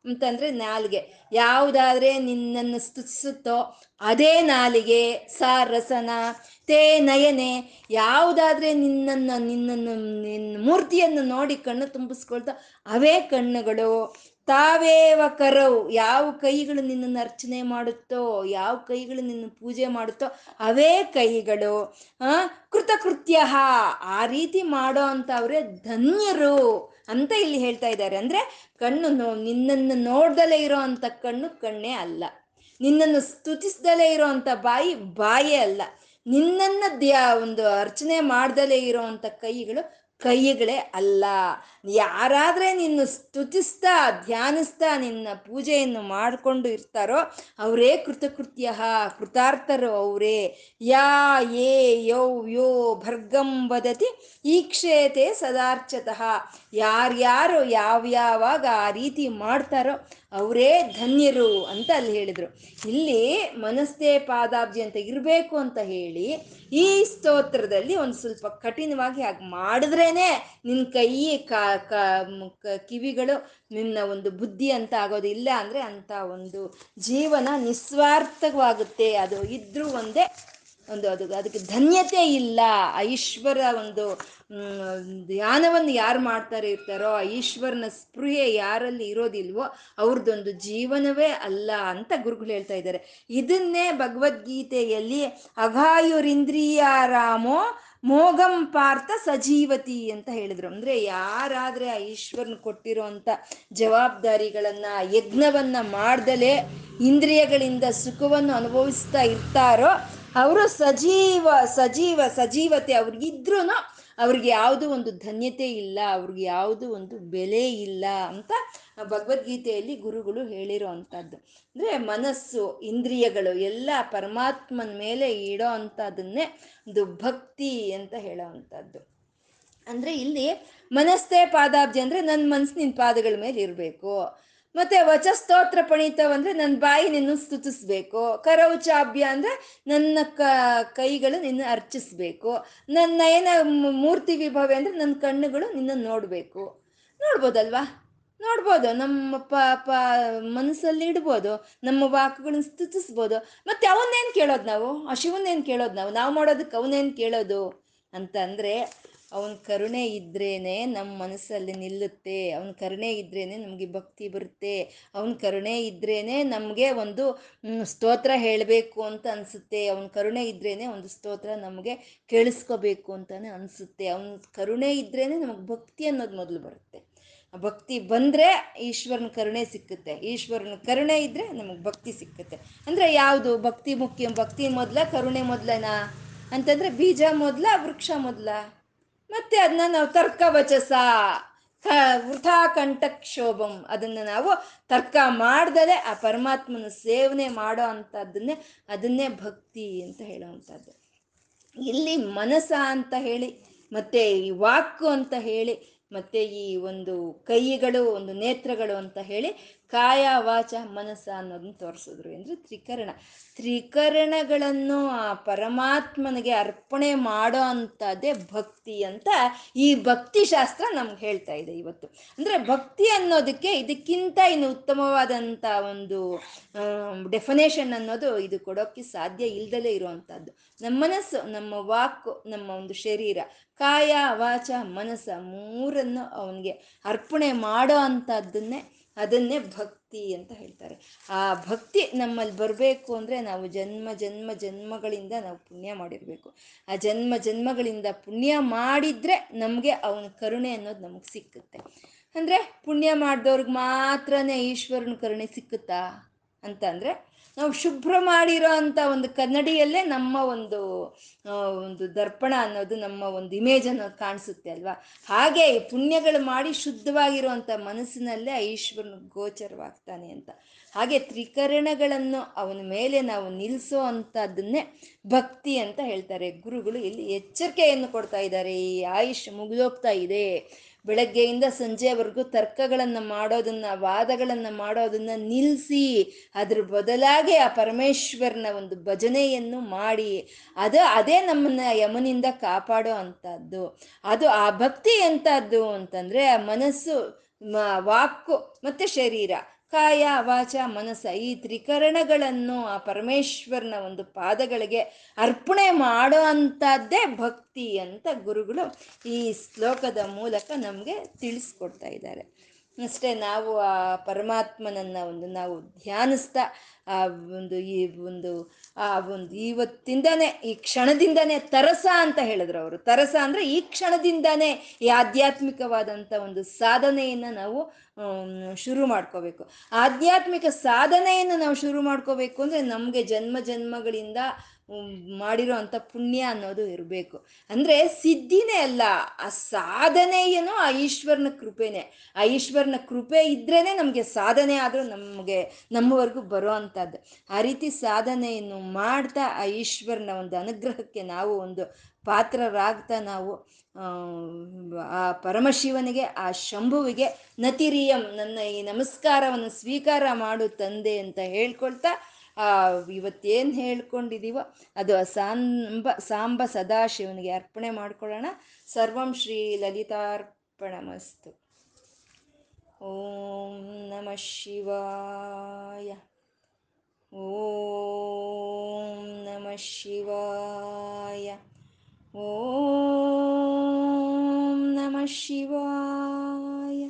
ಅಂತಂದ್ರೆ ನಾಲಿಗೆ. ಯಾವುದಾದ್ರೆ ನಿನ್ನನ್ನು ಸ್ತುತಿಸುತ್ತೋ ಅದೇ ನಾಲಿಗೆ, ಸಾರಸನ, ತೇ ನಯನೆ. ಯಾವುದಾದ್ರೆ ನಿನ್ನನ್ನು ನಿನ್ನನ್ನು, ನಿನ್ನ ಮೂರ್ತಿಯನ್ನು ನೋಡಿ ಕಣ್ಣು ತುಂಬಿಸ್ಕೊಳ್ತಾ ಅವೇ ಕಣ್ಣುಗಳು. ತಾವೇವ ಕರವು? ಯಾವ ಕೈಗಳು ನಿನ್ನನ್ನು ಅರ್ಚನೆ ಮಾಡುತ್ತೋ, ಯಾವ ಕೈಗಳು ನಿನ್ನ ಪೂಜೆ ಮಾಡುತ್ತೋ, ಅವೇ ಕೈಗಳು. ಕೃತಕೃತ್ಯ. ಆ ರೀತಿ ಮಾಡೋ ಅವರೇ ಧನ್ಯರು ಅಂತ ಇಲ್ಲಿ ಹೇಳ್ತಾ ಇದ್ದಾರೆ. ಅಂದ್ರೆ ಕಣ್ಣು ನಿನ್ನನ್ನು ನೋಡ್ದಲೇ ಇರೋ ಅಂತ ಕಣ್ಣು ಕಣ್ಣೇ ಅಲ್ಲ. ನಿನ್ನನ್ನು ಸ್ತುತಿಸ್ದಲೇ ಇರೋ ಅಂತ ಬಾಯಿ ಬಾಯೇ ಅಲ್ಲ. ನಿನ್ನನ್ನ ಒಂದು ಅರ್ಚನೆ ಮಾಡ್ದಲೇ ಇರೋ ಅಂತ ಕೈಗಳು ಕೈಗಳೇ ಅಲ್ಲ. ಯಾರಾದ್ರೆ ನಿನ್ನ ಸ್ತುತಿಸ್ತಾ, ಧ್ಯಾನಿಸ್ತಾ ನಿನ್ನ ಪೂಜೆಯನ್ನು ಮಾಡಿಕೊಂಡು ಇರ್ತಾರೋ ಅವರೇ ಕೃತಕೃತ್ಯ ಕೃತಾರ್ಥರು ಅವರೇ. ಯಾ ಏ ಯೋ ಯೋ, ಭರ್ಗಂ ವದತಿ ಈಕ್ಷೇತೆ ಸದಾರ್ಚತಃ. ಯಾರ್ಯಾರು ಯಾವ್ಯಾವಾಗ ಆ ರೀತಿ ಮಾಡ್ತಾರೋ ಅವರೇ ಧನ್ಯರು ಅಂತ ಅಲ್ಲಿ ಹೇಳಿದರು. ಇಲ್ಲಿ ಮನಸ್ಸೇ ಪಾದಾಬ್ಜಿ ಅಂತ ಇರಬೇಕು ಅಂತ ಹೇಳಿ ಈ ಸ್ತೋತ್ರದಲ್ಲಿ ಒಂದು ಸ್ವಲ್ಪ ಕಠಿಣವಾಗಿ ಹಾಗೆ ಮಾಡಿದ್ರೇನೆ ನಿನ್ನ ಕೈ ಕ- ಕಿವಿಗಳು ನಿನ್ನ ಒಂದು ಬುದ್ಧಿ ಅಂತ ಆಗೋದು ಇಲ್ಲ ಅಂದರೆ ಅಂಥ ಒಂದು ಜೀವನ ನಿಸ್ವಾರ್ಥವಾಗುತ್ತೆ. ಅದು ಇದ್ರೂ ಒಂದೇ ಒಂದು ಅದು, ಅದಕ್ಕೆ ಧನ್ಯತೆ ಇಲ್ಲ. ಆ ಈಶ್ವರ ಒಂದು ಧ್ಯಾನವನ್ನು ಯಾರು ಮಾಡ್ತಾರೆ ಇರ್ತಾರೋ ಆ ಈಶ್ವರನ ಸ್ಪೃಹೆ ಯಾರಲ್ಲಿ ಇರೋದಿಲ್ವೋ ಅವ್ರದ್ದೊಂದು ಜೀವನವೇ ಅಲ್ಲ ಅಂತ ಗುರುಗಳು ಹೇಳ್ತಾ ಇದ್ದಾರೆ. ಇದನ್ನೇ ಭಗವದ್ಗೀತೆಯಲ್ಲಿ ಅಘಾಯುರಿಂದ್ರಿಯಾರಾಮೋ ಮೋಗಂ ಪಾರ್ಥ ಸಜೀವತಿ ಅಂತ ಹೇಳಿದ್ರು. ಅಂದ್ರೆ ಯಾರಾದ್ರೆ ಆ ಈಶ್ವರನ್ ಕೊಟ್ಟಿರೋ ಅಂತ ಜವಾಬ್ದಾರಿಗಳನ್ನ, ಯಜ್ಞವನ್ನ ಮಾಡ್ದಲೇ ಇಂದ್ರಿಯಗಳಿಂದ ಸುಖವನ್ನು ಅನುಭವಿಸ್ತಾ ಇರ್ತಾರೋ ಅವರು ಸಜೀವ ಸಜೀವ, ಸಜೀವತೆ ಅವ್ರಿಗಿದ್ರು ಅವ್ರಿಗೆ ಯಾವುದು ಒಂದು ಧನ್ಯತೆ ಇಲ್ಲ, ಅವ್ರಿಗೆ ಯಾವುದು ಒಂದು ಬೆಲೆ ಇಲ್ಲ ಅಂತ ಭಗವದ್ಗೀತೆಯಲ್ಲಿ ಗುರುಗಳು ಹೇಳಿರೋ ಅಂಥದ್ದು ಅಂದರೆ ಮನಸ್ಸು, ಇಂದ್ರಿಯಗಳು ಎಲ್ಲ ಪರಮಾತ್ಮನ ಮೇಲೆ ಇಡೋ ಅಂಥದ್ದನ್ನೇ ಒಂದು ಭಕ್ತಿ ಅಂತ ಹೇಳೋ ಅಂಥದ್ದು ಅಂದರೆ ಇಲ್ಲಿ ಮನಸ್ಸೇ ಪಾದಾಬ್ಜಿ ಅಂದರೆ ನನ್ನ ಮನಸ್ಸು ನಿನ್ನ ಪಾದಗಳ ಮೇಲೆ ಇರಬೇಕು. ಮತ್ತೆ ವಚಸ್ತೋತ್ರ ಪಣಿತವಂದ್ರೆ ನನ್ನ ಬಾಯಿ ನಿನ್ನ ಸ್ತುತಿಸ್ಬೇಕು. ಕರೌಚಾಭ್ಯ ಅಂದ್ರೆ ನನ್ನ ಕ, ಕೈಗಳು ನಿನ್ನ ಅರ್ಚಿಸ್ಬೇಕು. ನನ್ನ ನಯನ ಮೂರ್ತಿ ವಿಭವ ಅಂದ್ರೆ ನನ್ನ ಕಣ್ಣುಗಳು ನಿನ್ನ ನೋಡಬೇಕು. ನೋಡ್ಬೋದಲ್ವಾ? ನೋಡ್ಬೋದು. ನಮ್ಮ ಪ ಪ, ಮನಸ್ಸಲ್ಲಿ ಇಡ್ಬೋದು. ನಮ್ಮ ವಾಕುಗಳನ್ನ ಸ್ತುತಿಸ್ಬೋದು. ಮತ್ತೆ ಅವನ್ನೇನು ಕೇಳೋದು ನಾವು? ಆ ಕೇಳೋದು ನಾವು? ನಾವು ಮಾಡೋದಕ್ಕೆ ಅವನೇನು ಕೇಳೋದು? ಅಂತ ಅಂದರೆ ಅವನ ಕರುಣೆ ಇದ್ರೇನೆ ನಮ್ಮ ಮನಸ್ಸಲ್ಲಿ ನಿಲ್ಲುತ್ತೆ. ಅವನ ಕರುಣೆ ಇದ್ರೇನೆ ನಮಗೆ ಭಕ್ತಿ ಬರುತ್ತೆ. ಅವನ ಕರುಣೆ ಇದ್ರೇನೆ ನಮಗೆ ಒಂದು ಸ್ತೋತ್ರ ಹೇಳಬೇಕು ಅಂತ ಅನಿಸುತ್ತೆ. ಅವನ ಕರುಣೆ ಇದ್ರೇನೆ ಒಂದು ಸ್ತೋತ್ರ ನಮಗೆ ಕೇಳಿಸ್ಕೋಬೇಕು ಅಂತಲೇ ಅನಿಸುತ್ತೆ. ಅವನ ಕರುಣೆ ಇದ್ರೇನೆ ನಮಗೆ ಭಕ್ತಿ ಅನ್ನೋದು ಮೊದಲು ಬರುತ್ತೆ. ಭಕ್ತಿ ಬಂದರೆ ಈಶ್ವರನ ಕರುಣೆ ಸಿಕ್ಕುತ್ತೆ. ಈಶ್ವರನ ಕರುಣೆ ಇದ್ದರೆ ನಮಗೆ ಭಕ್ತಿ ಸಿಕ್ಕುತ್ತೆ. ಅಂದರೆ ಯಾವುದು? ಭಕ್ತಿ ಮುಖ್ಯ, ಭಕ್ತಿ ಮೊದಲ, ಕರುಣೆ ಮೊದಲನಾ? ಅಂತಂದರೆ ಬೀಜ ಮೊದಲ, ವೃಕ್ಷ ಮೊದಲ. ಮತ್ತೆ ಅದನ್ನ ನಾವು ತರ್ಕ ವಚಸ ವೃಥಾ ಕಂಠಕ್ಷೋಭಂ ಅದನ್ನ ನಾವು ತರ್ಕ ಮಾಡ್ದಲೆ ಆ ಪರಮಾತ್ಮನ ಸೇವನೆ ಮಾಡೋ ಅಂಥದ್ದನ್ನೇ ಅದನ್ನೇ ಭಕ್ತಿ ಅಂತ ಹೇಳೋ ಅಂಥದ್ದು ಇಲ್ಲಿ ಮನಸ ಅಂತ ಹೇಳಿ, ಮತ್ತೆ ಈ ವಾಕು ಅಂತ ಹೇಳಿ, ಮತ್ತೆ ಈ ಒಂದು ಕೈಗಳು, ಒಂದು ನೇತ್ರಗಳು ಅಂತ ಹೇಳಿ ಕಾಯ ವಾಚ ಮನಸ್ಸ ಅನ್ನೋದನ್ನ ತೋರಿಸಿದ್ರು. ಅಂದರೆ ತ್ರಿಕರಣ. ತ್ರಿಕರಣಗಳನ್ನು ಆ ಪರಮಾತ್ಮನಿಗೆ ಅರ್ಪಣೆ ಮಾಡೋ ಅಂಥದ್ದೇ ಭಕ್ತಿ ಅಂತ ಈ ಭಕ್ತಿ ಶಾಸ್ತ್ರ ನಮ್ಗೆ ಹೇಳ್ತಾ ಇದೆ ಇವತ್ತು. ಅಂದರೆ ಭಕ್ತಿ ಅನ್ನೋದಕ್ಕೆ ಇದಕ್ಕಿಂತ ಇನ್ನು ಉತ್ತಮವಾದಂಥ ಒಂದು ಡೆಫಿನೇಷನ್ ಅನ್ನೋದು ಇದು ಕೊಡೋಕ್ಕೆ ಸಾಧ್ಯ ಇಲ್ದಲೇ ಇರುವಂಥದ್ದು. ನಮ್ಮ ಮನಸ್ಸು, ನಮ್ಮ ವಾಕು, ನಮ್ಮ ಒಂದು ಶರೀರ ಕಾಯ ವಾಚ ಮನಸ್ಸ ಮೂರನ್ನು ಅವನಿಗೆ ಅರ್ಪಣೆ ಮಾಡೋ ಅಂಥದ್ದನ್ನೇ ಅದನ್ನೇ ಭಕ್ತಿ ಅಂತ ಹೇಳ್ತಾರೆ. ಆ ಭಕ್ತಿ ನಮ್ಮಲ್ಲಿ ಬರಬೇಕು ಅಂದರೆ ನಾವು ಜನ್ಮ ಜನ್ಮ, ಜನ್ಮಗಳಿಂದ ನಾವು ಪುಣ್ಯ ಮಾಡಿರಬೇಕು. ಆ ಜನ್ಮ, ಜನ್ಮಗಳಿಂದ ಪುಣ್ಯ ಮಾಡಿದರೆ ನಮಗೆ ಅವನ ಕರುಣೆ ಅನ್ನೋದು ನಮಗೆ ಸಿಕ್ಕುತ್ತೆ. ಅಂದರೆ ಪುಣ್ಯ ಮಾಡಿದವ್ರಿಗೆ ಮಾತ್ರನೇ ಈಶ್ವರನ ಕರುಣೆ ಸಿಕ್ಕುತ್ತಾ? ಅಂತ ನಾವು ಶುಭ್ರ ಮಾಡಿರೋ ಅಂತ ಒಂದು ಕನ್ನಡಿಯಲ್ಲೇ ನಮ್ಮ ಒಂದು ಒಂದು ದರ್ಪಣ ಅನ್ನೋದು ನಮ್ಮ ಒಂದು ಇಮೇಜ್ ಅನ್ನೋದು ಕಾಣಿಸುತ್ತೆ ಅಲ್ವಾ? ಹಾಗೆ ಪುಣ್ಯಗಳು ಮಾಡಿ ಶುದ್ಧವಾಗಿರುವಂಥ ಮನಸ್ಸಿನಲ್ಲೇ ಈಶ್ವರನ ಗೋಚರವಾಗ್ತಾನೆ ಅಂತ. ಹಾಗೆ ತ್ರಿಕರಣಗಳನ್ನು ಅವನ ಮೇಲೆ ನಾವು ನಿಲ್ಲಿಸೋ ಅಂಥದ್ದನ್ನೇ ಭಕ್ತಿ ಅಂತ ಹೇಳ್ತಾರೆ. ಗುರುಗಳು ಇಲ್ಲಿ ಎಚ್ಚರಿಕೆಯನ್ನು ಕೊಡ್ತಾ ಇದ್ದಾರೆ. ಈ ಆಯುಷ್ ಮುಗಿದೋಗ್ತಾ ಇದೆ. ಬೆಳಗ್ಗೆಯಿಂದ ಸಂಜೆವರೆಗೂ ತರ್ಕಗಳನ್ನು ಮಾಡೋದನ್ನ, ವಾದಗಳನ್ನು ಮಾಡೋದನ್ನ ನಿಲ್ಲಿಸಿ ಅದ್ರ ಬದಲಾಗಿ ಆ ಪರಮೇಶ್ವರನ ಒಂದು ಭಜನೆಯನ್ನು ಮಾಡಿ, ಅದು, ಅದೇ ನಮ್ಮನ್ನ ಯಮನಿಂದ ಕಾಪಾಡೋ ಅಂಥದ್ದು ಅದು ಆ ಭಕ್ತಿ ಎಂಥದ್ದು ಅಂತಂದ್ರೆ ಆ ಮನಸ್ಸು ವಾಕು ಮತ್ತು ಶರೀರ. ಕಾಯ ವಾಚ ಮನಸ್ಸ ಈ ತ್ರಿಕರಣಗಳನ್ನು ಆ ಪರಮೇಶ್ವರನ ಒಂದು ಪಾದಗಳಿಗೆ ಅರ್ಪಣೆ ಮಾಡೋ ಅಂಥದ್ದೇ ಭಕ್ತಿ ಅಂತ ಗುರುಗಳು ಈ ಶ್ಲೋಕದ ಮೂಲಕ ನಮಗೆ ತಿಳಿಸ್ಕೊಡ್ತಾ ಇದ್ದಾರೆ. ಅಷ್ಟೇ ನಾವು ಆ ಪರಮಾತ್ಮನನ್ನು ಒಂದು ನಾವು ಧ್ಯಾನಿಸ್ತಾ ಆ ಒಂದು ಈ ಒಂದು, ಆ ಒಂದು ಇವತ್ತಿಂದನೇ ಈ ಕ್ಷಣದಿಂದನೇ ತರಸ ಅಂತ ಹೇಳಿದ್ರು ಅವರು. ತರಸ ಅಂದ್ರೆ ಈ ಕ್ಷಣದಿಂದಾನೇ ಈ ಆಧ್ಯಾತ್ಮಿಕವಾದಂಥ ಒಂದು ಸಾಧನೆಯನ್ನು ನಾವು ಶುರು ಮಾಡ್ಕೋಬೇಕು. ಆಧ್ಯಾತ್ಮಿಕ ಸಾಧನೆಯನ್ನು ನಾವು ಶುರು ಮಾಡ್ಕೋಬೇಕು ಅಂದರೆ ನಮಗೆ ಜನ್ಮ ಜನ್ಮಗಳಿಂದ ಮಾಡಿರೋ ಅಂಥ ಪುಣ್ಯ ಅನ್ನೋದು ಇರಬೇಕು. ಅಂದರೆ ಸಿದ್ಧಿನೇ ಅಲ್ಲ ಆ ಸಾಧನೆಯೇನೋ ಆ ಈಶ್ವರನ ಕೃಪೆನೇ. ಆ ಈಶ್ವರನ ಕೃಪೆ ಇದ್ರೇನೆ ನಮಗೆ ಸಾಧನೆ ಆದರೂ ನಮಗೆ ನಮ್ಮವರೆಗೂ ಬರೋ ಅಂಥದ್ದು. ಆ ರೀತಿ ಸಾಧನೆಯನ್ನು ಮಾಡ್ತಾ ಆ ಈಶ್ವರನ ಒಂದು ಅನುಗ್ರಹಕ್ಕೆ ನಾವು ಒಂದು ಪಾತ್ರರಾಗ್ತಾ ನಾವು ಆ, ಪರಮಶಿವನಿಗೆ ಆ ಶಂಭುವಿಗೆ ನತಿರಿಯಂ ನನ್ನ ಈ ನಮಸ್ಕಾರವನ್ನು ಸ್ವೀಕಾರ ಮಾಡು ತಂದೆ ಅಂತ ಹೇಳ್ಕೊಳ್ತಾ ಆ, ಇವತ್ತೇನು ಹೇಳ್ಕೊಂಡಿದ್ದೀವೋ ಅದು ಆ ಸಾಂಬ ಸಾಂಬ ಸದಾಶಿವನಿಗೆ ಅರ್ಪಣೆ ಮಾಡ್ಕೊಳ್ಳೋಣ. ಸರ್ವಂ ಶ್ರೀ ಲಲಿತಾರ್ಪಣ ಮಸ್ತು ಓಂ ನಮಃ ಶಿವಾಯ. ಓಂ ನಮಃ ಶಿವಾಯ. ಓಂ ನಮಃ ಶಿವಾಯ.